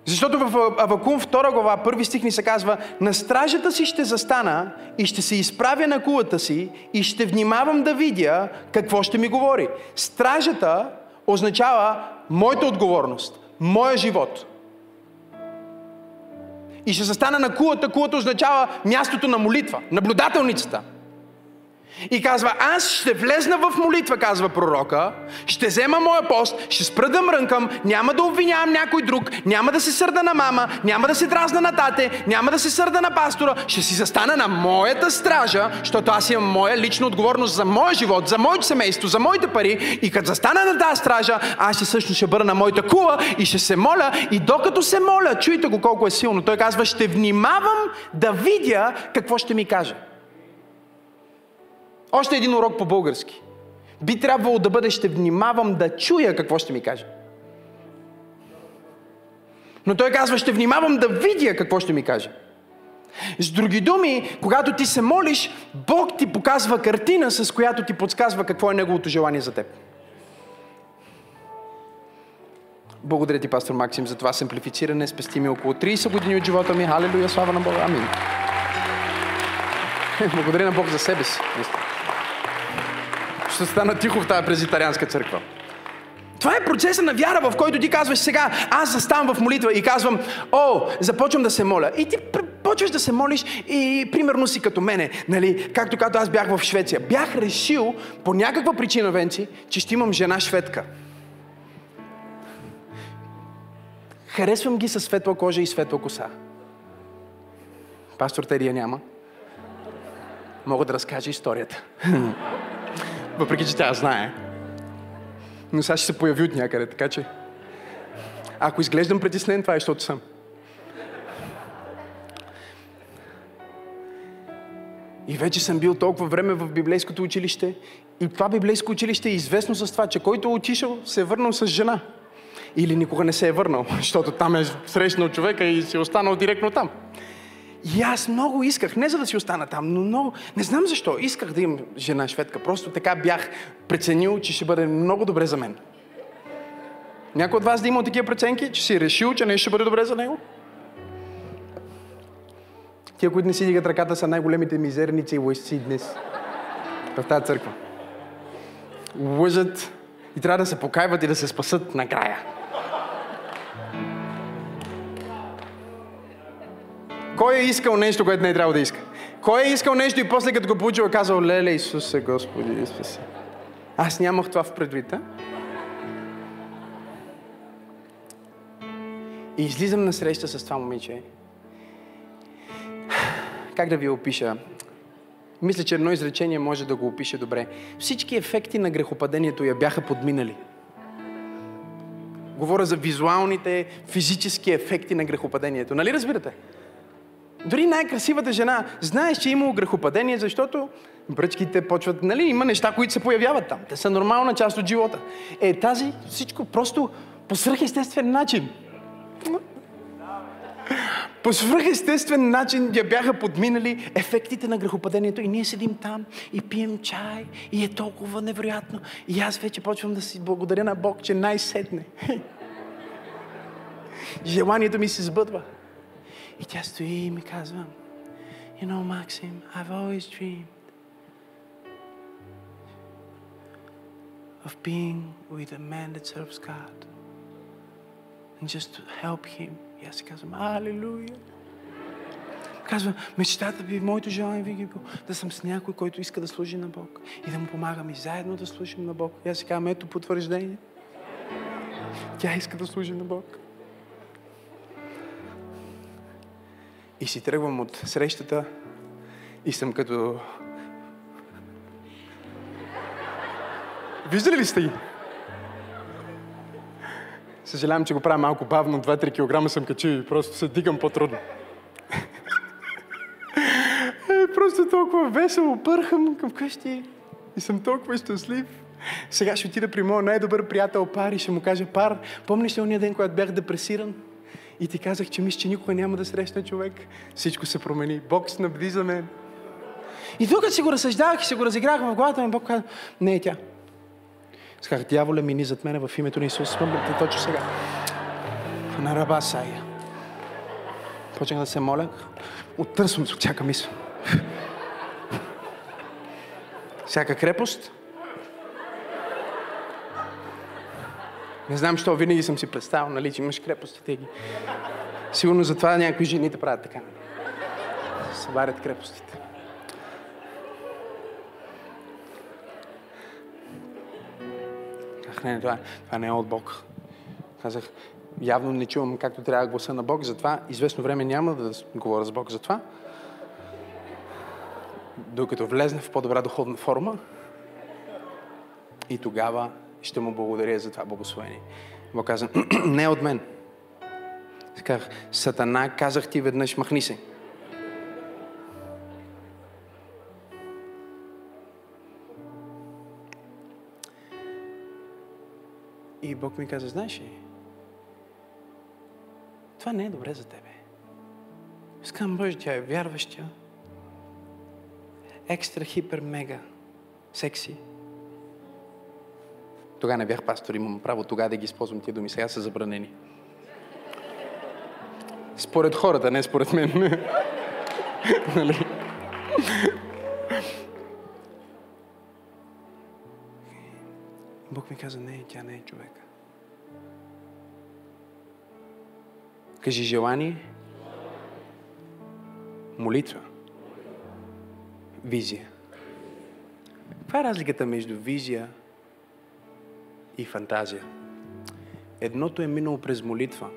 Защото в Авакум 2 глава, първи стих ни се казва На стражата си ще застана и ще се изправя на кулата си и ще внимавам да видя какво ще ми говори. Стражата означава моята отговорност, моя живот. И ще застана на кулата. Кулата означава мястото на молитва, наблюдателницата – и казва, аз ще влезна в молитва, казва пророка, ще взема моя пост, ще спра да мрънкам, няма да обвинявам някой друг, няма да се сърда на мама, няма да се дразна на тате, няма да се сърда на пастора, ще си застана на моята стража, защото аз имам моя лична отговорност за моя живот, за моето семейство, за моите пари. И като застана на тази стража, аз ще също ще бъда на моята кула и ще се моля. И докато се моля, чуйте го колко е силно, той казва, ще внимавам да видя какво ще ми каже. Още един урок по български. Би трябвало да бъде, ще внимавам да чуя какво ще ми каже. Но той казва, ще внимавам да видя какво ще ми каже. С други думи, когато ти се молиш, Бог ти показва картина, с която ти подсказва какво е Неговото желание за теб. Благодаря ти, пастор Максим, за това симплифициране. Спести ми около 30 години от живота ми. Халелуя, слава на Бога. Амин. Благодаря на Бог за себе си ще стана тихо в тази презитарианска църква. Това е процеса на вяра, в който ти казваш сега, аз заставам в молитва и казвам, о, започвам да се моля. И ти почваш да се молиш и примерно си като мене, нали, както когато аз бях в Швеция. Бях решил по някаква причина, Венци, че ще имам жена шведка. Харесвам ги със светла кожа и светла коса. Пастор Терия няма. Мога да разкажа историята. Въпреки, че тя знае. Но сега ще се появи от някъде, така че... Ако изглеждам притеснен, това е, защото съм. И вече съм бил толкова време в библейското училище. И това библейско училище е известно с това, че който е отишъл, се е върнал с жена. Или никога не се е върнал, защото там е срещнал човека и си е останал директно там. И аз много исках, не за да си остана там, но много, не знам защо, исках да имам жена шведка. Просто така бях преценил, че ще бъде много добре за мен. Някой от вас да има такива преценки, че си е решил, че не ще бъде добре за него? Тия, които не си дигат ръката, са най-големите мизерници и войсци днес. В тази църква. Лъжат и трябва да се покайват и да се спасат накрая. Кой е искал нещо, което не е трябвало да иска? Кой е искал нещо и после като го получил е казал, леле Исусе, Господи, спаси. Аз нямах това в предвид, а? И излизам на среща с това момиче. Как да ви опиша? Мисля, че едно изречение може да го опише добре. Всички ефекти на грехопадението я бяха подминали. Говоря за визуалните, физически ефекти на грехопадението. Нали разбирате? Дори най-красивата жена, знаеш, че е имало грехопадение, защото бръчките почват, нали, има неща, които се появяват там. Те са нормална част от живота. Е, тази всичко просто по свръхестествен начин. По свръхестествен начин я бяха подминали ефектите на грехопадението и ние седим там и пием чай и е толкова невероятно. И аз вече почвам да си благодаря на Бог, че най-сетне. Желанието ми се сбъдва. И тя стои и ми казва, You know, Maxim, I've always dreamed of being with a man that serves God and just to help him. И аз си казвам, Алелуя! Казва, мечтата би, моето желание винаги било да съм с някой, който иска да служи на Бог и да му помагам и заедно да служим на Бог. И аз си казвам, ето потвърждение. Тя иска да служи на Бог. И си тръгвам от срещата и съм като... Виждали ли сте ги? Съжалявам, че го правя малко бавно, 2-3 кг съм качил и просто се дигам по-трудно. е, просто толкова весело пърхам към къщи и съм толкова щастлив. Сега ще отида при моят най-добър приятел Пар и ще му кажа, Пар, помниш ли ония ден, когато бях депресиран? И ти казах, че мисля, че никога няма да срещна човек. Всичко се промени. Бог снабди за мен. И тук си го разсъждавах и си го разиграх в главата ми, Бог каза, не е тя. Сказах, дяволя мини зад мене в името на Исус. Смъмбате точно сега. На раба Сая. Почнах да се моля. Оттърсвам се от всяка мисъл. Всяка крепост. Не знам, що винаги съм си представил, нали, че имаш крепостите ги. Сигурно затова някои жените правят така. Събарят крепостите. Ах, не, това, това не е от Бог. Казах, явно не чувам както трябва гласа на Бог, затова известно време няма да говоря с Бог за това. Докато влезне в по-добра духовна форма и тогава ще му благодаря за това благословение. Бог каза, не от мен. Казах, Сатана, казах ти веднъж, махни се. И Бог ми каза, знаеш ли, това не е добре за тебе. Искам Боже, тя е вярваща, екстра, хипер, мега, секси. Тогава не бях пастор, имам право тогава да ги използвам тия думи. Сега са забранени. Според хората, не според мен. нали? Бог ми каза, не, тя не е човека. Кажи желание, молитва, визия. Каква е разликата между визия и фантазия? Едното е минало през молитва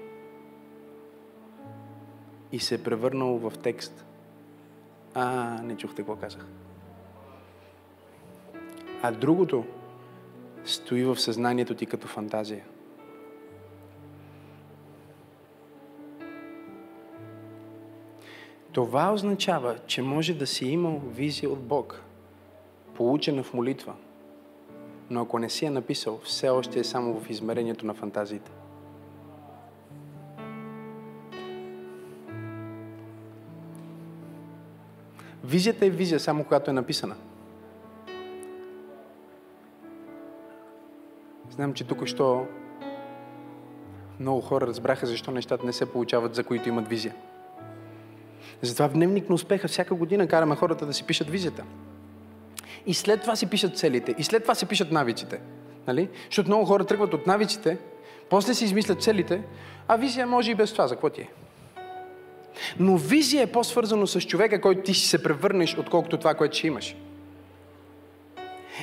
и се е превърнало в текст. А, не чухте какво казах. А другото стои в съзнанието ти като фантазия. Това означава, че може да си имал визия от Бог, получена в молитва, но ако не си я написал, все още е само в измерението на фантазиите. Визията е визия само когато е написана. Знам, че тук що много хора разбраха защо нещата не се получават, за които имат визия. Затова в дневник на успеха всяка година караме хората да си пишат визията. И след това си пишат целите. И след това си пишат навиците. Нали? Защото много хора тръгват от навиците, после си измислят целите, а визия може и без това. За какво ти е? Но визия е по-свързано с човека, който ти си се превърнеш, отколкото това, което ще имаш.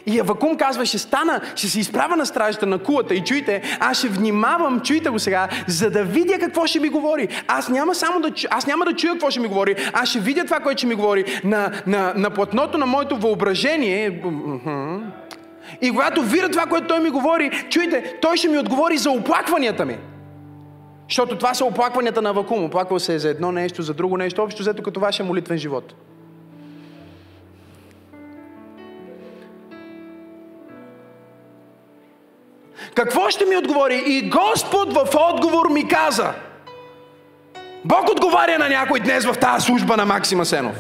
И Авакум казва, ще стана, ще се изправя на стражата на кулата и чуйте, аз ще внимавам, чуйте го сега, за да видя какво ще ми говори. Аз няма само да, аз няма да чуя какво ще ми говори, аз ще видя това, което ще ми говори на, на, на платното на моето въображение. И когато видя това, което той ми говори, чуйте, той ще ми отговори за оплакванията ми. Защото това са оплакванията на Авакум. Оплаквал се е за едно нещо, за друго нещо, общо взето като вашия молитвен живот. Какво ще ми отговори? И Господ в отговор ми каза. Бог отговаря на някой днес в тази служба на Максима Сенов.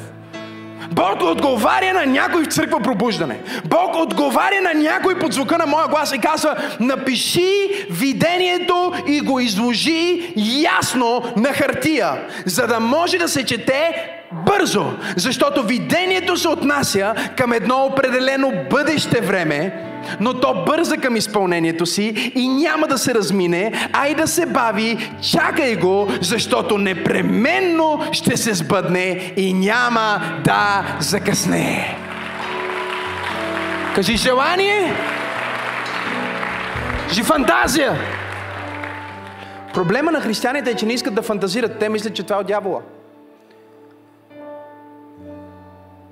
Бог отговаря на някой в църква пробуждане. Бог отговаря на някой под звука на моя глас и казва, напиши видението и го изложи ясно на хартия, за да може да се чете бързо. Защото видението се отнася към едно определено бъдеще време, но то бърза към изпълнението си и няма да се размине, а и да се бави, чакай го, защото непременно ще се сбъдне и няма да закъсне. Кажи желание, кажи фантазия. Проблема на християните е, че не искат да фантазират. Те мислят, че това е от дявола.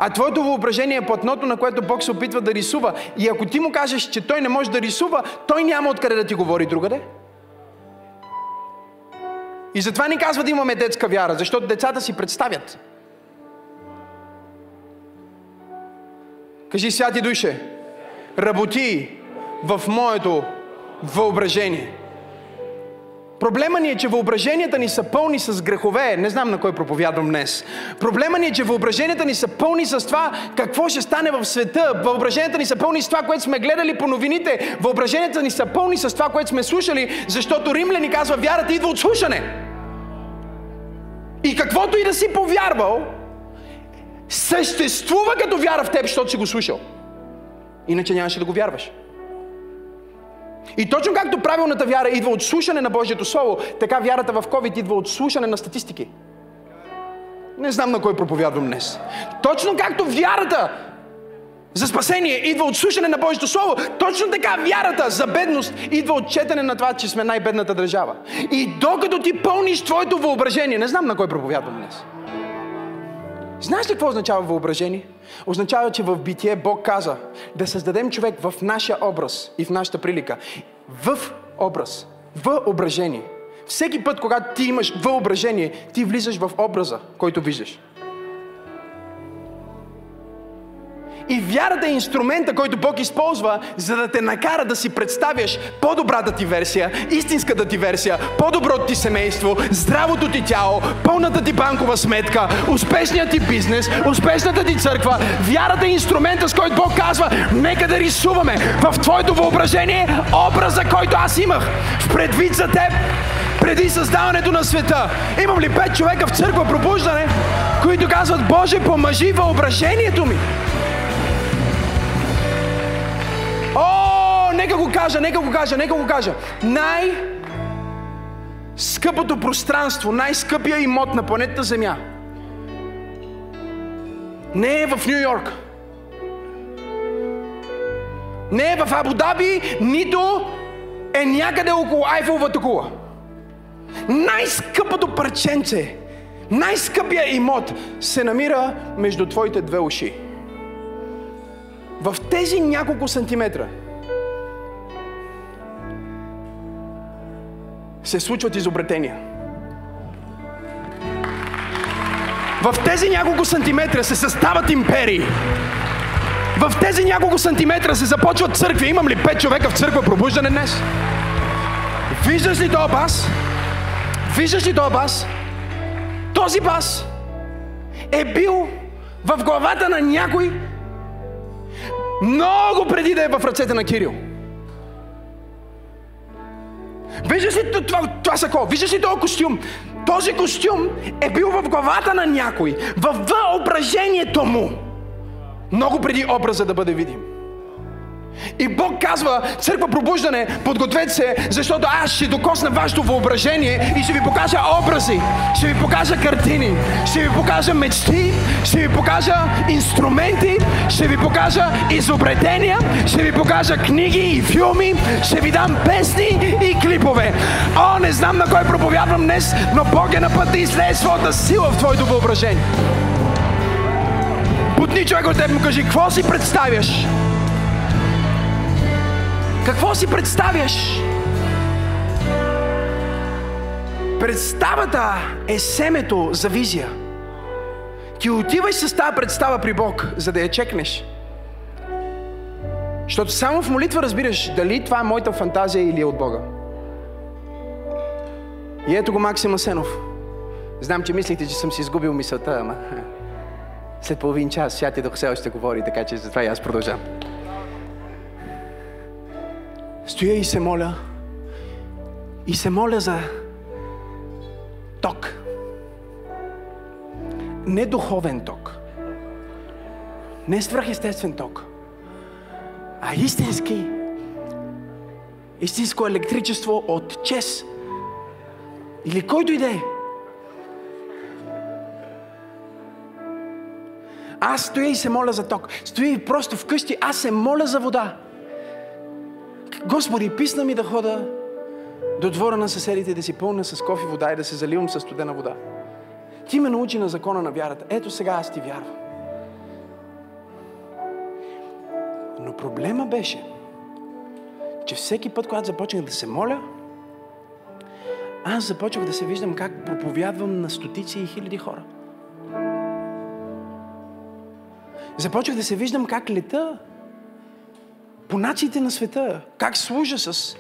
А твоето въображение е платното, на което Бог се опитва да рисува. И ако ти му кажеш, че той не може да рисува, той няма откъде да ти говори другаде. И затова ни казва да имаме детска вяра, защото децата си представят. Кажи, святи душе, работи в моето въображение. Проблема ни е, че въображенията ни са пълни с грехове. Не знам на кой проповядвам днес. Проблема ни е, че въображенията ни са пълни с това какво ще стане в света. Въображенията ни са пълни с това, което сме гледали по новините. Въображенията ни са пълни с това, което сме слушали, защото Римляни казва, вярата идва от слушане. И каквото и да си повярвал, съществува като вяра в теб, защото си го слушал. Иначе нямаше да го вярваш. И точно както правилната вяра идва от слушане на Божието Слово, така вярата в COVID идва от слушане на статистики. Не знам на кой проповядвам днес. Точно както вярата за спасение идва от слушане на Божието Слово, точно така вярата за бедност идва от четене на това, че сме най-бедната държава. И докато ти пълниш твоето въображение, не знам на кой проповядвам днес. Знаеш ли какво означава въображение? Означава, че в битие Бог каза да създадем човек в нашия образ и в нашата прилика. В образ. Въображение. Всеки път, когато ти имаш въображение, ти влизаш в образа, който виждаш. И вярата е инструмента, който Бог използва, за да те накара да си представяш по-добрата ти версия, истинската ти версия, по-доброто ти семейство, здравото ти тяло, пълната ти банкова сметка, успешният ти бизнес, успешната ти църква. Вярата е инструмента, с който Бог казва, нека да рисуваме в твоето въображение образа, който аз имах в предвид за теб преди създаването на света. Имам ли пет човека в църква пробуждане, които казват, Боже, помажи въображението ми. О, нека го кажа, нека го кажа, нека го кажа. Най- скъпото пространство, най-скъпия имот на планетата Земя не е в Нью Йорк. Не е в Абу Даби, нито е някъде около Айфеловата кула. Най-скъпото парченце, най-скъпия имот се намира между твоите две уши тези няколко сантиметра се случват изобретения. В тези няколко сантиметра се състават империи. В тези няколко сантиметра се започват църкви. Имам ли пет човека в църква пробуждане днес? Виждаш ли този бас? Виждаш ли този бас? Този бас е бил в главата на някой, много преди да е в ръцете на Кирил. Виждаш ли това, това сако? Виждаш ли този костюм? Този костюм е бил в главата на някой, в въображението му. Много преди образа да бъде видим. И Бог казва, църква пробуждане, подгответе се, защото аз ще докосна вашето въображение и ще ви покажа образи, ще ви покажа картини, ще ви покажа мечти, ще ви покажа инструменти, ще ви покажа изобретения, ще ви покажа книги и филми, ще ви дам песни и клипове. О, не знам на кой проповядвам днес, но Бог е на път да излее своята сила в твоето въображение. Путни човек от теб му кажи, какво си представяш? Какво си представяш? Представата е семето за визия. Ти отиваш с тази представа при Бог, за да я чекнеш. Защото само в молитва разбираш дали това е моята фантазия или е от Бога. И ето го Максим Асенов. Знам, че мислите, че съм си изгубил мисълта, ама след половин час Святия Дух все още говори, така че затова и аз продължавам. Стоя и се моля. И се моля за ток. Не духовен ток. Не свръхестествен ток. А истински. Истинско електричество от чес. Или който иде. Аз стоя и се моля за ток. Стоя и просто вкъщи, аз се моля за вода. Господи, писна ми да хода до двора на съседите, да си пълна с кофе вода и да се заливам с студена вода. Ти ме научи на закона на вярата. Ето сега аз ти вярвам. Но проблема беше, че всеки път, когато започнах да се моля, аз започнах да се виждам как проповядвам на стотици и хиляди хора. Започнах да се виждам как лета по нациите на света, как служа с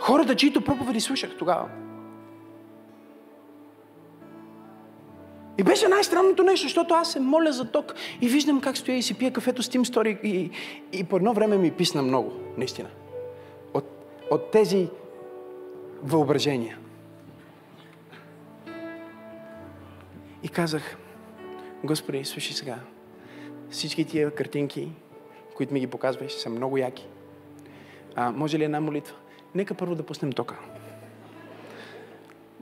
хората, чието проповеди слушах тогава. И беше най-странното нещо, защото аз се моля за ток и виждам как стоя и си пия кафето с Тим Стори и, и по едно време ми писна много, наистина. От, от тези въображения. И казах, Господи, слушай сега, всички тия картинки, които ми ги показваш, са много яки. А, може ли една молитва? Нека първо да пуснем тока.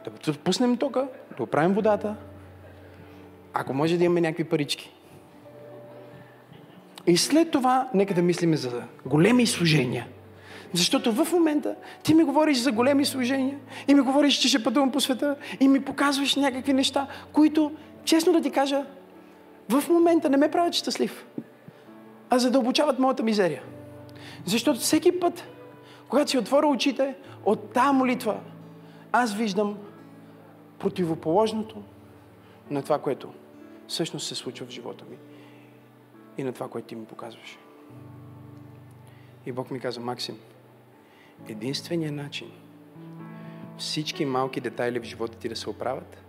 Да пуснем тока, да оправим водата, ако може да имаме някакви парички. И след това, нека да мислим за големи служения. Защото в момента ти ми говориш за големи служения и ми говориш, че ще пътувам по света и ми показваш някакви неща, които, честно да ти кажа, в момента не ме правят щастлив, а задълбочават моята мизерия. Защото всеки път, когато си отворя очите от тази молитва, аз виждам противоположното на това, което всъщност се случва в живота ми и на това, което ти ми показваш. И Бог ми каза, Максим, единственият начин всички малки детайли в живота ти да се оправят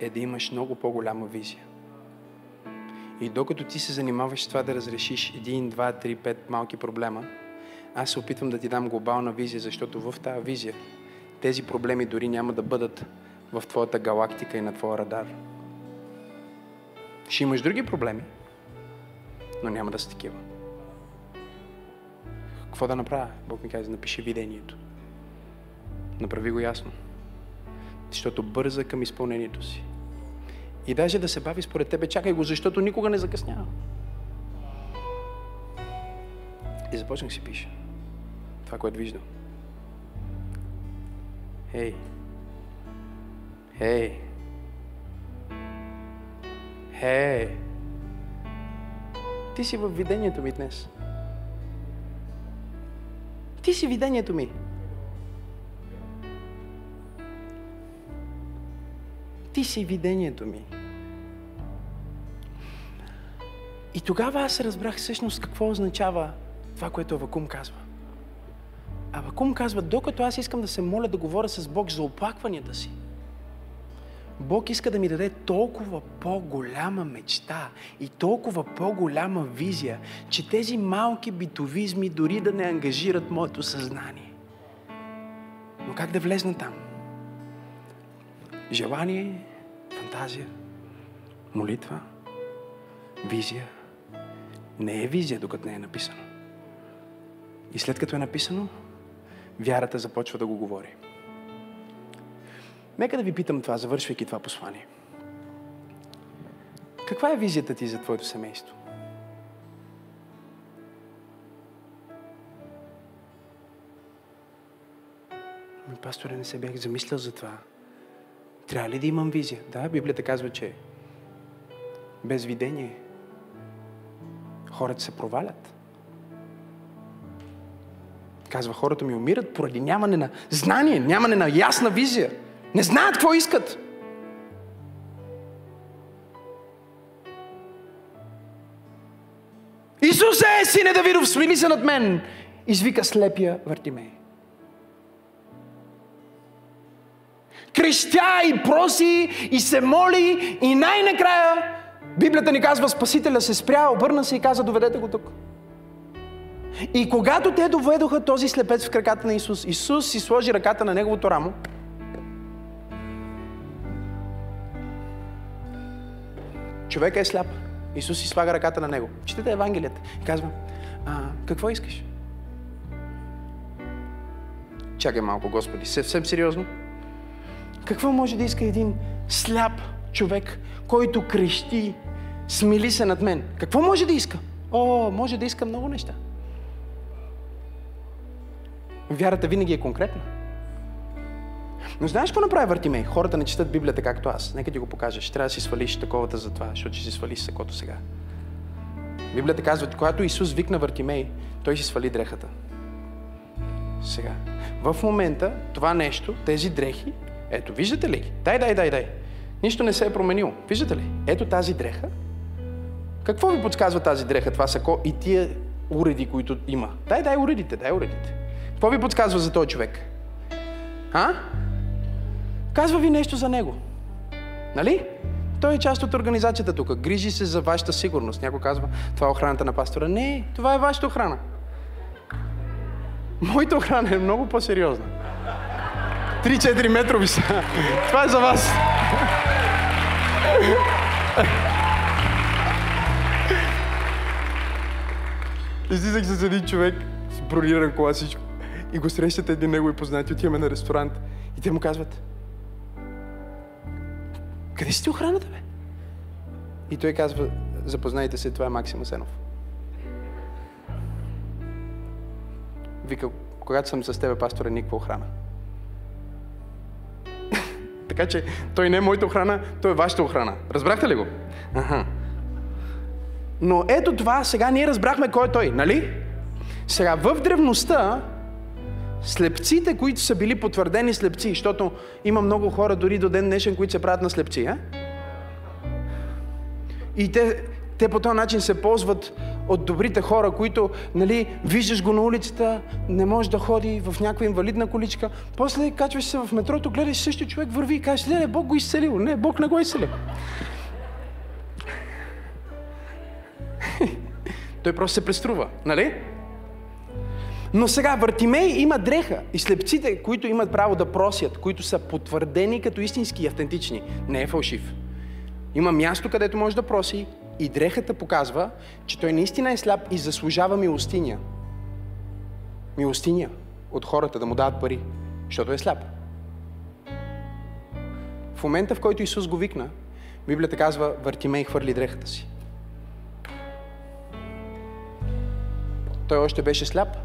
е да имаш много по-голяма визия. И докато ти се занимаваш с това да разрешиш един, два, три, пет малки проблема, аз се опитвам да ти дам глобална визия, защото в тази визия тези проблеми дори няма да бъдат в твоята галактика и на твоя радар. Ще имаш други проблеми, но няма да са такива. Какво да направя? Бог ми каза, напиши видението. Направи го ясно. Защото бърза към изпълнението си. И даже да се бави според тебе, чакай го, защото никога не закъснява. И започнах си пиша. Това, което виждам. Хей! Хей! Хей! Ти си в видението ми днес. Ти си видението ми. Ти си видението ми. И тогава аз разбрах всъщност какво означава това, което Авакум казва. Авакум казва, докато аз искам да се моля да говоря с Бог за оплакванията си, Бог иска да ми даде толкова по-голяма мечта и толкова по-голяма визия, че тези малки битовизми дори да не ангажират моето съзнание. Но как да влезна там? Желание, фантазия, молитва, визия. Не е визия, докато не е написано. И след като е написано, вярата започва да го говори. Нека да ви питам това, завършвайки това послание. Каква е визията ти за твоето семейство? Ми, пасторе, не се бях замислял за това. Трябва ли да имам визия? Да, Библията казва, че без видение хората се провалят. Казва, хората ми умират поради нямане на знание, нямане на ясна визия. Не знаят какво искат. Исусе, сине Давидов, смили се над мен! Извика слепия Вартимей. Крещя и проси и се моли и най-накрая Библията ни казва, Спасителя се спря, обърна се и каза, доведете го тук. И когато те доведоха този слепец в краката на Исус, Исус си сложи ръката на неговото рамо. Човека е сляп. Исус си слага ръката на него. Четете Евангелията. И казва, а, какво искаш? Чакай малко, Господи, съвсем сериозно. Какво може да иска един сляп човек, който крещи, смили се над мен? Какво може да иска? О, може да иска много неща. Вярата винаги е конкретна. Но знаеш какво направи Вартимей? Хората не четат Библията както аз. Нека ти го покажа. Ще трябва да си свалиш таковата за това, защото ще си свалиш сакото сега. Библията казва, когато Исус викна Вартимей, той си свали дрехата. Сега. В момента това нещо, тези дрехи, ето, виждате ли? Дай, дай, дай, дай. Нищо не се е променило. Виждате ли? Ето тази дреха. Какво ви подсказва тази дреха, това сако и тия уреди, които има? Дай, дай уредите, дай уредите. Какво ви подсказва за този човек? А? Казва ви нещо за него. Нали? Той е част от организацията тук. Грижи се за вашата сигурност. Някой казва, това е охраната на пастора. Не, това е вашата охрана. Моята охрана е много по-сериозна. 3-4 метрови са. Това е за вас. Излизах с един човек, с брониран кола всичко. И го срещат един негови познати, отиваме на ресторант. И те му казват, къде си ти охраната, бе? И той казва, запознайте се, това е Максим Асенов. Вика, когато съм с тебе, пастора, никаква охрана. Така че той не е моята охрана, той е вашата охрана. Разбрахте ли го? Аха. Но ето това, сега ние разбрахме кой е той, нали? Сега, в древността, слепците, които са били потвърдени слепци, защото има много хора дори до ден днешен, които се правят на слепци, а? И те, те по този начин се ползват от добрите хора, които, нали, виждаш го на улицата, не може да ходи в някаква инвалидна количка, после качваш се в метрото, гледаш същия човек, върви и кажеш, не, Бог го изцелил. Не, Бог не го е изцелил. Той просто се преструва, нали? Но сега Вартимей има дреха и слепците, които имат право да просят, които са потвърдени като истински и автентични, не е фалшив. Има място, където може да проси и дрехата показва, че той наистина е сляп и заслужава милостиня. Милостиня от хората да му дадат пари, защото е сляп. В момента, в който Исус го викна, Библията казва, Вартимей хвърли дрехата си. Той още беше сляп.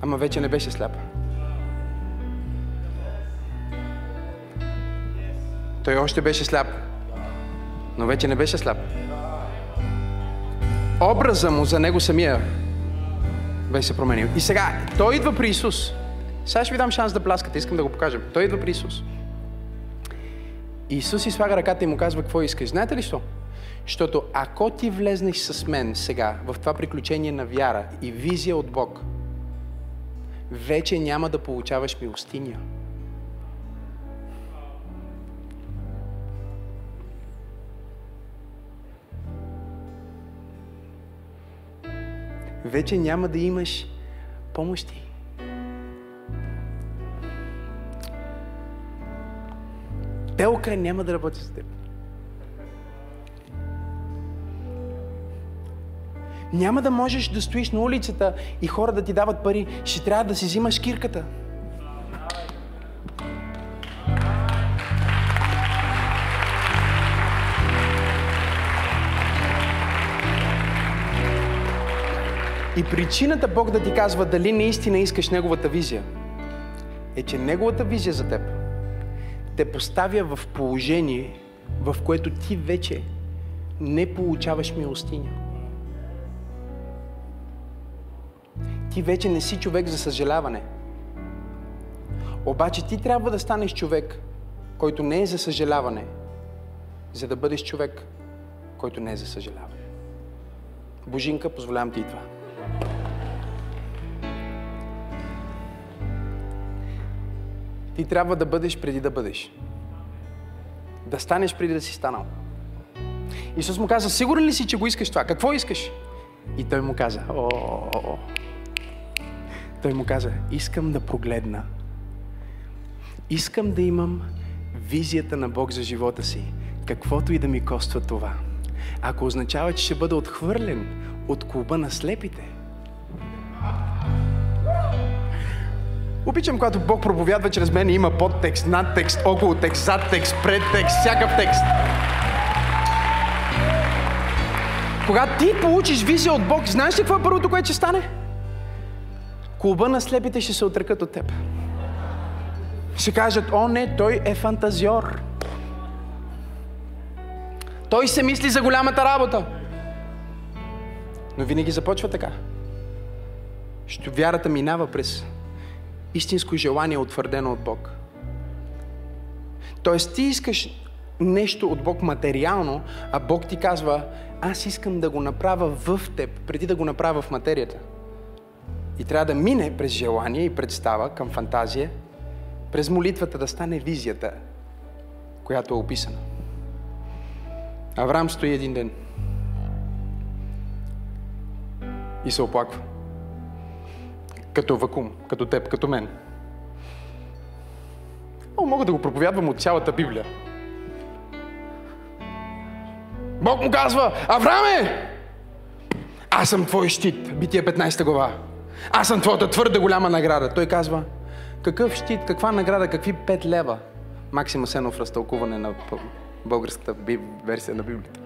Ама вече не беше сляп. Той още беше сляп, но вече не беше сляп. Образа му за него самия беше променил. И сега, той идва при Исус. Сега ще ви дам шанс да пляскате, искам да го покажем. Той идва при Исус. Исус си слага ръката и му казва какво искаш. Знаете ли що? Защото ако ти влезнеш с мен сега в това приключение на вяра и визия от Бог, вече няма да получаваш милостиня. Вече няма да имаш помощи. Телка няма да работи с теб. Няма да можеш да стоиш на улицата и хора да ти дават пари. Ще трябва да си взимаш кирката. И причината Бог да ти казва дали наистина искаш Неговата визия, е, че Неговата визия за теб те поставя в положение, в което ти вече не получаваш милостиня. Ти вече не си човек за съжаляване. Обаче ти трябва да станеш човек, който не е за съжаляване, за да бъдеш човек, който не е за съжаляване. Божинка, позволявам ти и това. Ти трябва да бъдеш преди да бъдеш. Да станеш преди да си станал. Исус му каза, сигурен ли си, че го искаш това? Какво искаш? И той му каза, о. Той му каза, искам да прогледна. Искам да имам визията на Бог за живота си, каквото и да ми коства това. Ако означава, че ще бъда отхвърлен от клуба на слепите, Обичам, когато Бог проповядва чрез мен има подтекст, надтекст, около текст, зад текст, пред текст, всякакъв текст. Когато ти получиш визия от Бог, знаеш ли какво е първото, което ще стане? Клуба на слепите ще се отрекат от теб. Ще кажат, о не, той е фантазиор. Той се мисли за голямата работа. Но винаги започва така. Що вярата минава през истинско желание, утвърдено от Бог. Тоест ти искаш нещо от Бог материално, а Бог ти казва, аз искам да го направя в теб, преди да го направя в материята. И трябва да мине през желание и представа към фантазия, през молитвата да стане визията, която е описана. Авраам стои един ден и се оплаква. Като вакуум, като теб, като мен. О, мога да го проповядвам от цялата Библия. Бог му казва, Авраме! Аз съм твой щит. Бития 15 глава. Аз съм твоята твърда голяма награда. Той казва, какъв щит, каква награда, какви 5 лева? Максима Сенов разтълкуване на българската версия на Библията.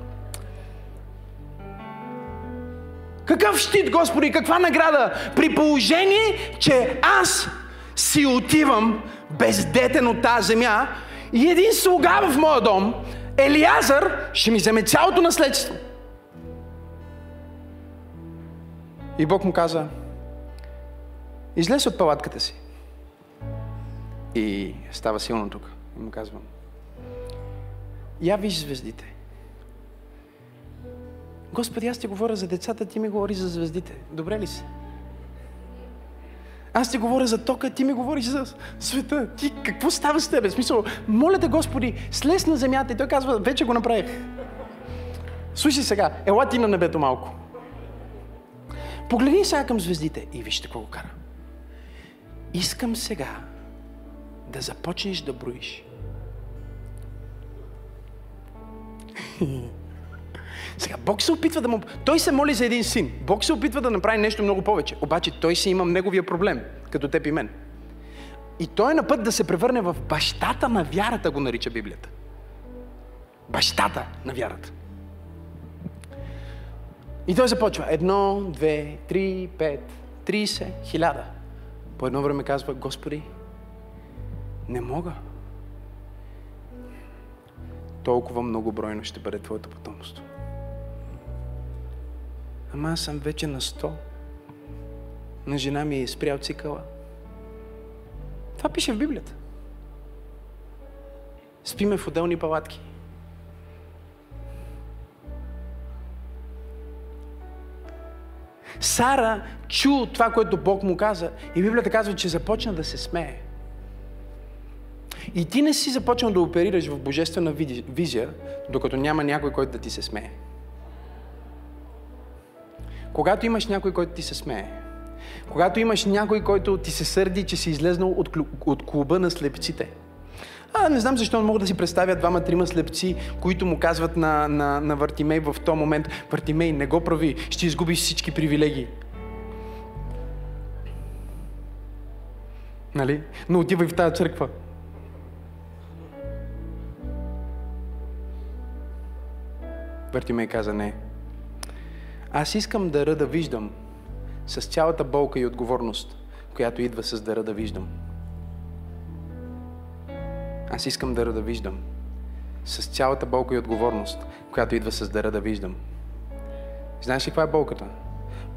Какъв щит, Господи, каква награда? При положение, че аз си отивам бездетен от тази земя и един слуга в моя дом, Елиазър, ще ми вземе цялото наследство. И Бог му каза, излез от палатката си. И става силно тук. И му казвам, я виж звездите. Господи, аз ти говоря за децата, ти ми говори за звездите. Добре ли си? Аз ти говоря за тока, ти ми говориш за света. Ти какво става с тебе? Смисъл, моля те, Господи, слез на земята. И той казва, вече го направих. Слушай сега, ела ти на небето малко. Погледни сега към звездите и вижте какво го кара. Искам сега да започнеш да броиш. Сега, Бог се опитва да му... Той се моли за един син. Бог се опитва да направи нещо много повече. Обаче той си има неговия проблем, като теб и мен. И той е на път да се превърне в бащата на вярата, го нарича Библията. Бащата на вярата. И той започва. Едно, две, три, пет, тридесет, хиляда. По едно време казва, Господи, не мога. Толкова многобройно ще бъде Твоето потомство. Ама аз съм вече на 100. На жена ми е спрял цикъла. Това пише в Библията. Спиме в отделни палатки. Сара чу това, което Бог му каза и Библията казва, че започна да се смее. И ти не си започнал да оперираш в божествена визия, докато няма някой, който да ти се смее. Когато имаш някой, който ти се смее, когато имаш някой, който ти се сърди, че си излезнал от, от клуба на слепците, а, не знам защо не мога да си представя двама-трима слепци, които му казват на, на, на Вартимей в този момент, Вартимей, не го прави, ще изгубиш всички привилегии. Нали? Но отивай в тази църква. Вартимей каза не. Аз искам дъра да виждам с цялата болка и отговорност, която идва с дъра да виждам. Аз искам дъра да виждам с цялата болка и отговорност, която идва с дъра да виждам. Знаеш ли каква е болката?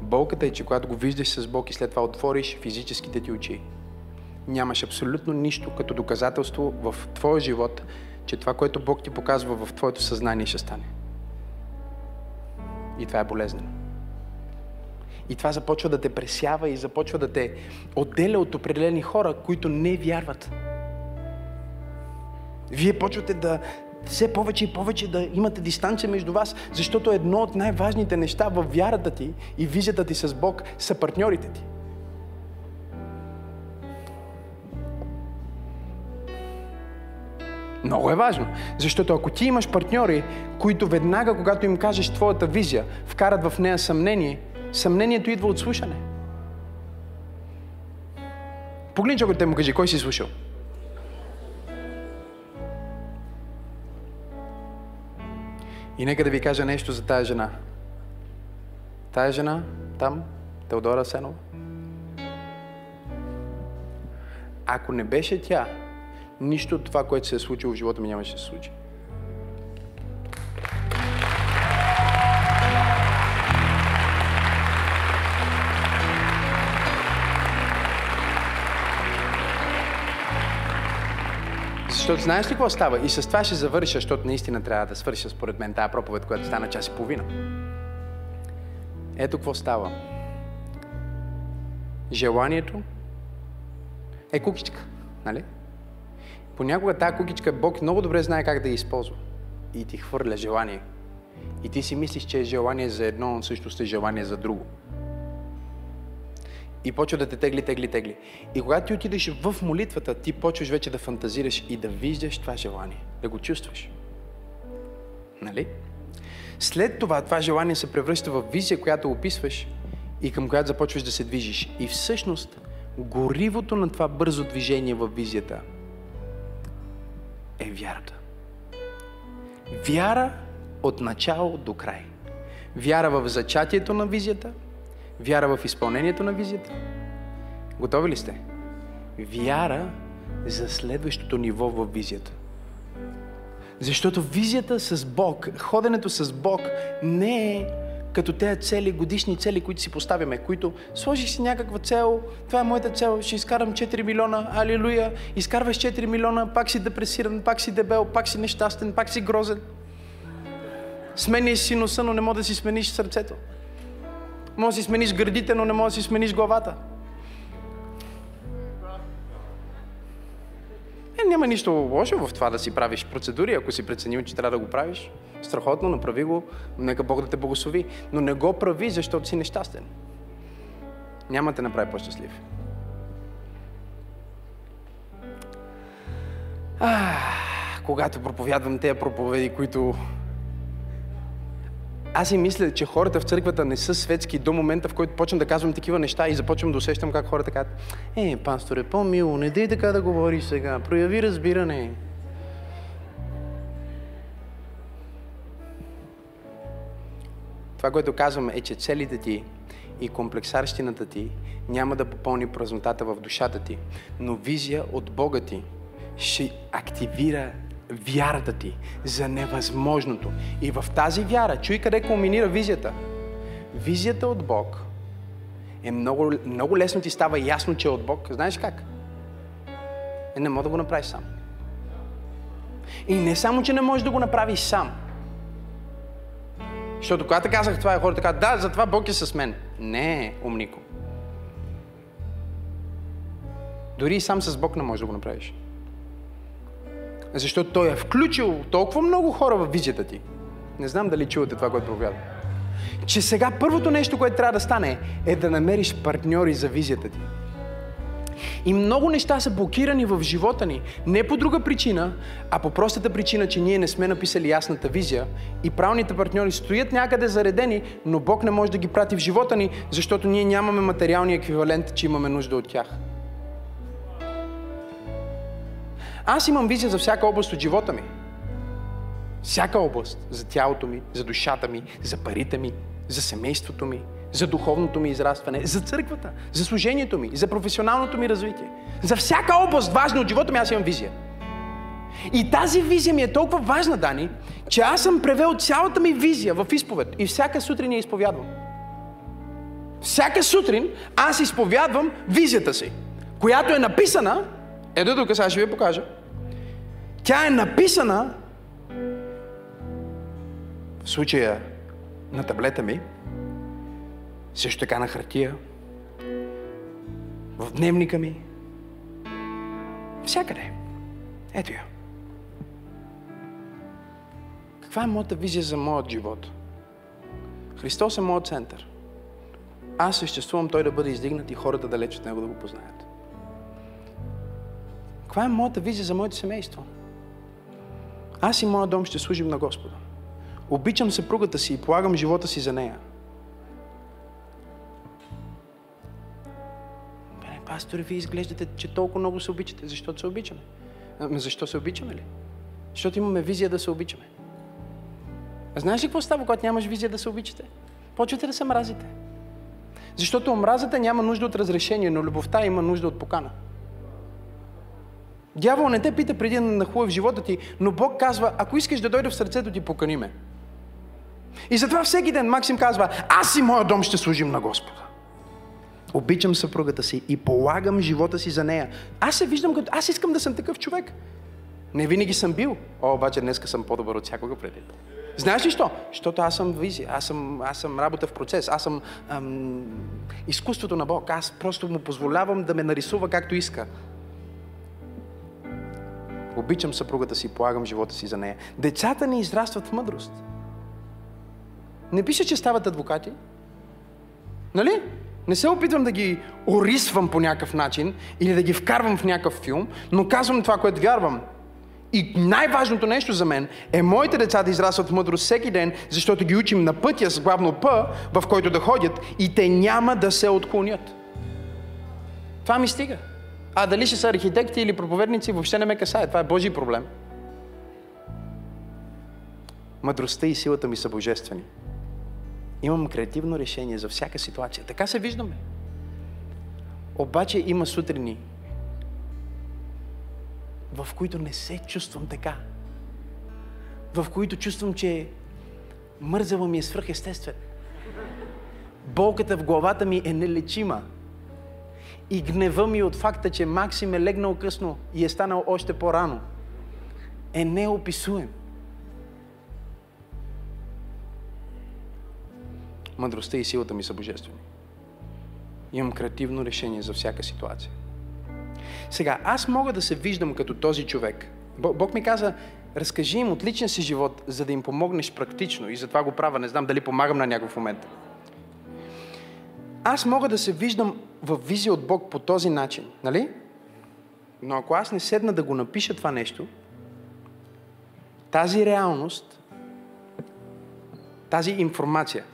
Болката е, че когато го виждаш с Бог и след това отвориш физическите ти очи, нямаш абсолютно нищо като доказателство в твоя живот, че това, което Бог ти показва в твоето съзнание ще стане. И това е болезнено. И това започва да те пресява и започва да те отделя от определени хора, които не вярват. Вие почвате да все повече и повече да имате дистанция между вас, защото едно от най-важните неща в вярата ти и визията ти с Бог са партньорите ти. Много е важно. Защото ако ти имаш партньори, които веднага, когато им кажеш твоята визия, вкарат в нея съмнение, съмнението идва от слушане. Погледни човекът те му кажи, кой си слушал? И нека да ви кажа нещо за тая жена. Тая жена, там, Теодора Сенова, ако не беше тя, нищо от това, което се е случило в живота ми, нямаше да се случи. Защото знаеш ли какво става? И с това ще завърша, защото наистина трябва да свърша според мен тази проповед, която стана час и половина. Ето какво става. Желанието е кукичка, нали? Понякога тази кукичка Бог много добре знае как да я използва. И ти хвърля желание. И ти си мислиш, че е желание за едно, но също е желание за друго. И почва да те тегли, тегли, тегли. И когато ти отидеш в молитвата, ти почваш вече да фантазираш и да виждаш това желание. Да го чувстваш. Нали? След това, това желание се превръща в визия, която описваш и към която започваш да се движиш. И всъщност, горивото на това бързо движение в визията е вярата. Вяра от начало до край. Вяра в зачатието на визията, вяра в изпълнението на визията. Готови ли сте? Вяра за следващото ниво в визията. Защото визията с Бог, ходенето с Бог не е като тези цели, годишни цели, които си поставяме, които сложих си някаква цел, това е моята цел, ще изкарам 4 милиона, алилуя, изкарваш 4 милиона, пак си депресиран, пак си дебел, пак си нещастен, пак си грозен. Смениш си носа, но не може да си смениш сърцето. Може да си смениш гърдите, но не може да си смениш главата. Е, няма нищо лошо в това да си правиш процедури, ако си преценил, че трябва да го правиш. Страхотно, направи го, нека Бог да те благослови. Но не го прави, защото си нещастен. Няма те направи по-щастлив. А, когато проповядвам тези проповеди, които аз си мисля, че хората в църквата не са светски до момента, в който почвам да казвам такива неща и започвам да усещам как хората казват, е, пасторе, по-мило, не дей така да говориш сега, прояви разбиране. Това, което казвам е, че целите ти и комплексарщината ти няма да попълни празнотата в душата ти, но визия от Бога ти ще активира вярата ти за невъзможното. И в тази вяра, чуй къде кулминира визията. Визията от Бог е много, много лесно ти става ясно, че е от Бог. Знаеш как? Е, не може да го направиш сам. И не само, че не можеш да го направиш сам. Защото когато казах това, хората казват, да, затова Бог е с мен. Не, умнико. Дори и сам с Бог не можеш да го направиш. Защото Той е включил толкова много хора в визията ти. Не знам дали чувате това, което проповядва. Че сега първото нещо, което трябва да стане, е да намериш партньори за визията ти. И много неща са блокирани в живота ни. Не по друга причина, а по простата причина, че ние не сме написали ясната визия и правилните партньори стоят някъде заредени, но Бог не може да ги прати в живота ни, защото ние нямаме материалния еквивалент, че имаме нужда от тях. Аз имам визия за всяка област от живота ми. Всяка област. За тялото ми, за душата ми, за парите ми, за семейството ми, за духовното ми израстване, за църквата, за служението ми, за професионалното ми развитие. За всяка област важна от живота ми аз имам визия. И тази визия ми е толкова важна, Дани, че аз съм превел цялата ми визия в изповед и всяка сутрин я изповядвам. Всяка сутрин аз изповядвам визията си, която е написана ето тук, сега ще ви покажа. Тя е написана в случая на таблета ми, също така на хартия, в дневника ми, всякъде. Ето я. Каква е моята визия за моят живот? Христос е моят център. Аз съществувам Той да бъде издигнат и хората далеч от Него да го познаят. Каква е моята визия за моето семейство? Аз и моят дом ще служим на Господа. Обичам съпругата си и полагам живота си за нея. Бе, вие изглеждате, че толкова много се обичате. Защото се обичаме. Ами защо се обичаме ли? Защото имаме визия да се обичаме. А знаеш ли какво става, когато нямаш визия да се обичате? Почвате да се мразите. Защото омразата няма нужда от разрешение, но любовта има нужда от покана. Дявол не те пита преди да нахлуе в живота ти, но Бог казва, ако искаш да дойде в сърцето ти, покани ме. И затова всеки ден Максим казва, аз и моя дом ще служим на Господа. Обичам съпругата си и полагам живота си за нея. Аз се виждам като... Аз искам да съм такъв човек. Не винаги съм бил. О, обаче днеска съм по-добър от всякога преди. Знаеш ли що? Защото аз съм визия, аз съм, аз съм работа в процес, аз съм ам, изкуството на Бог. Аз просто му позволявам да ме нарисува както иска. Обичам съпругата си, полагам живота си за нея. Децата ни израстват в мъдрост. Не пише, че стават адвокати. Нали? Не се опитвам да ги орисвам по някакъв начин или да ги вкарвам в някакъв филм, но казвам това, което вярвам. И най-важното нещо за мен е моите деца да израстват в мъдрост всеки ден, защото ги учим на пътя с главно П, в който да ходят и те няма да се отклонят. Това ми стига. А дали ще са архитекти или проповедници, въобще не ме касае. Това е Божий проблем. Мъдростта и силата ми са божествени. Имам креативно решение за всяка ситуация. Така се виждаме. Обаче има сутрини, в които не се чувствам така. В които чувствам, че мързава ми е свръхестествен. Болката в главата ми е нелечима. И гнева ми от факта, че Максим е легнал късно и е станал още по-рано, е неописуем. Мъдростта и силата ми са божествени. Имам креативно решение за всяка ситуация. Сега, аз мога да се виждам като този човек. Бог ми каза, разкажи им от личния си живот, за да им помогнеш практично. И затова го правя. Не знам дали помагам на някакъв момент. Аз мога да се виждам в визия от Бог по този начин, нали? Но ако аз не седна да го напиша това нещо, тази реалност, тази информация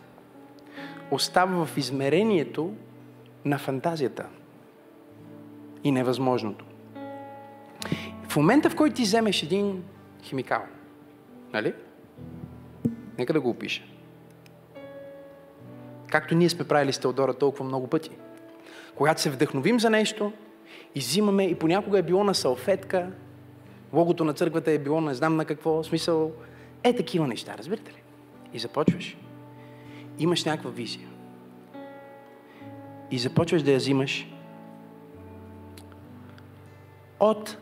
остава в измерението на фантазията и невъзможното. В момента, в който ти вземеш един химикал, нали? Нека да го опиша. Както ние сме правили с Теодора толкова много пъти. Когато се вдъхновим за нещо, изимаме и понякога е било на салфетка, логото на църквата е било не знам на какво, смисъл, е такива неща, разбирате ли? И започваш. Имаш някаква визия. И започваш да я взимаш от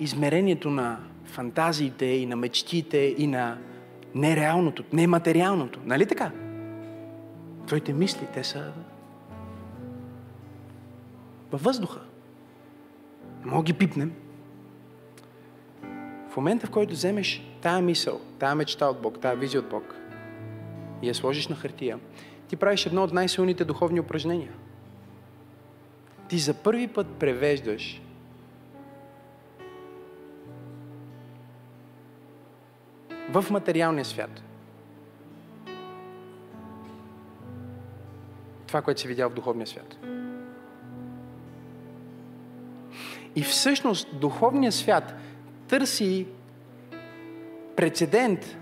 измерението на фантазиите и на мечтите и на нереалното, нематериалното. Нали така? Твоите мисли, те са във въздуха. Мога ги пипнем. В момента, в който вземеш тая мисъл, тая мечта от Бог, тая визия от Бог и я сложиш на хартия, ти правиш едно от най-силните духовни упражнения – ти за първи път превеждаш в материалния свят това, което си видял в духовния свят. И всъщност духовният свят търси прецедент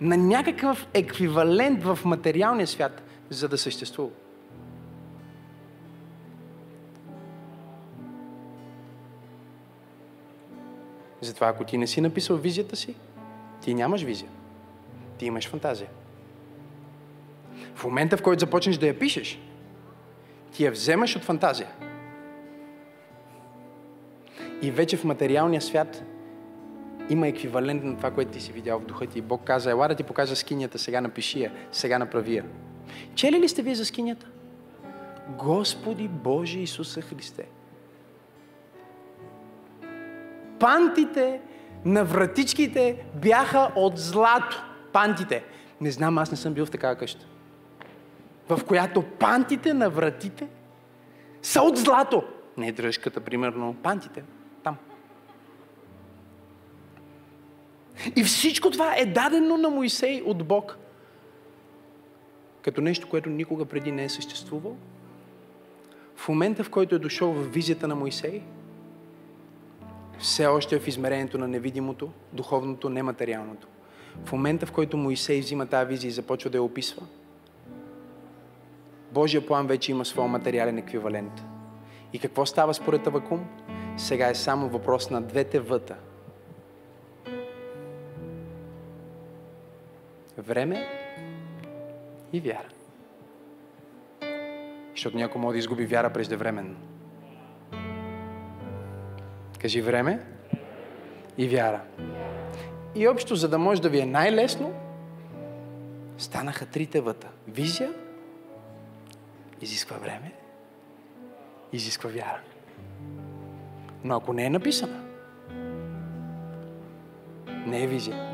на някакъв еквивалент в материалния свят, за да съществува. Затова ако ти не си написал визията си, ти нямаш визия. Ти имаш фантазия. В момента, в който започнеш да я пишеш, ти я вземаш от фантазия. И вече в материалния свят има еквивалент на това, което ти си видял в духа ти. Бог каза, ела да ти покажа скинята, сега напиши я, сега направи я. Чели ли сте вие за скинята? Господи Боже Исуса Христе! пантите на вратичките бяха от злато. Пантите. Не знам, аз не съм бил в такава къща. В която пантите на вратите са от злато. Не дръжката, примерно, пантите. И всичко това е дадено на Моисей от Бог. Като нещо, което никога преди не е съществувало. В момента, в който е дошъл в визията на Моисей, все още е в измерението на невидимото, духовното, нематериалното. В момента, в който Моисей взима тази визия и започва да я описва, Божия план вече има своя материален еквивалент. И какво става според Авакум? Сега е само въпрос на двете въта. Време и вяра. Защото някой може да изгуби вяра преждевременно. Кажи време и вяра. И общо, за да може да ви е най-лесно, станаха трите въта. Визия изисква време, изисква вяра. Но ако не е написана, не е визия,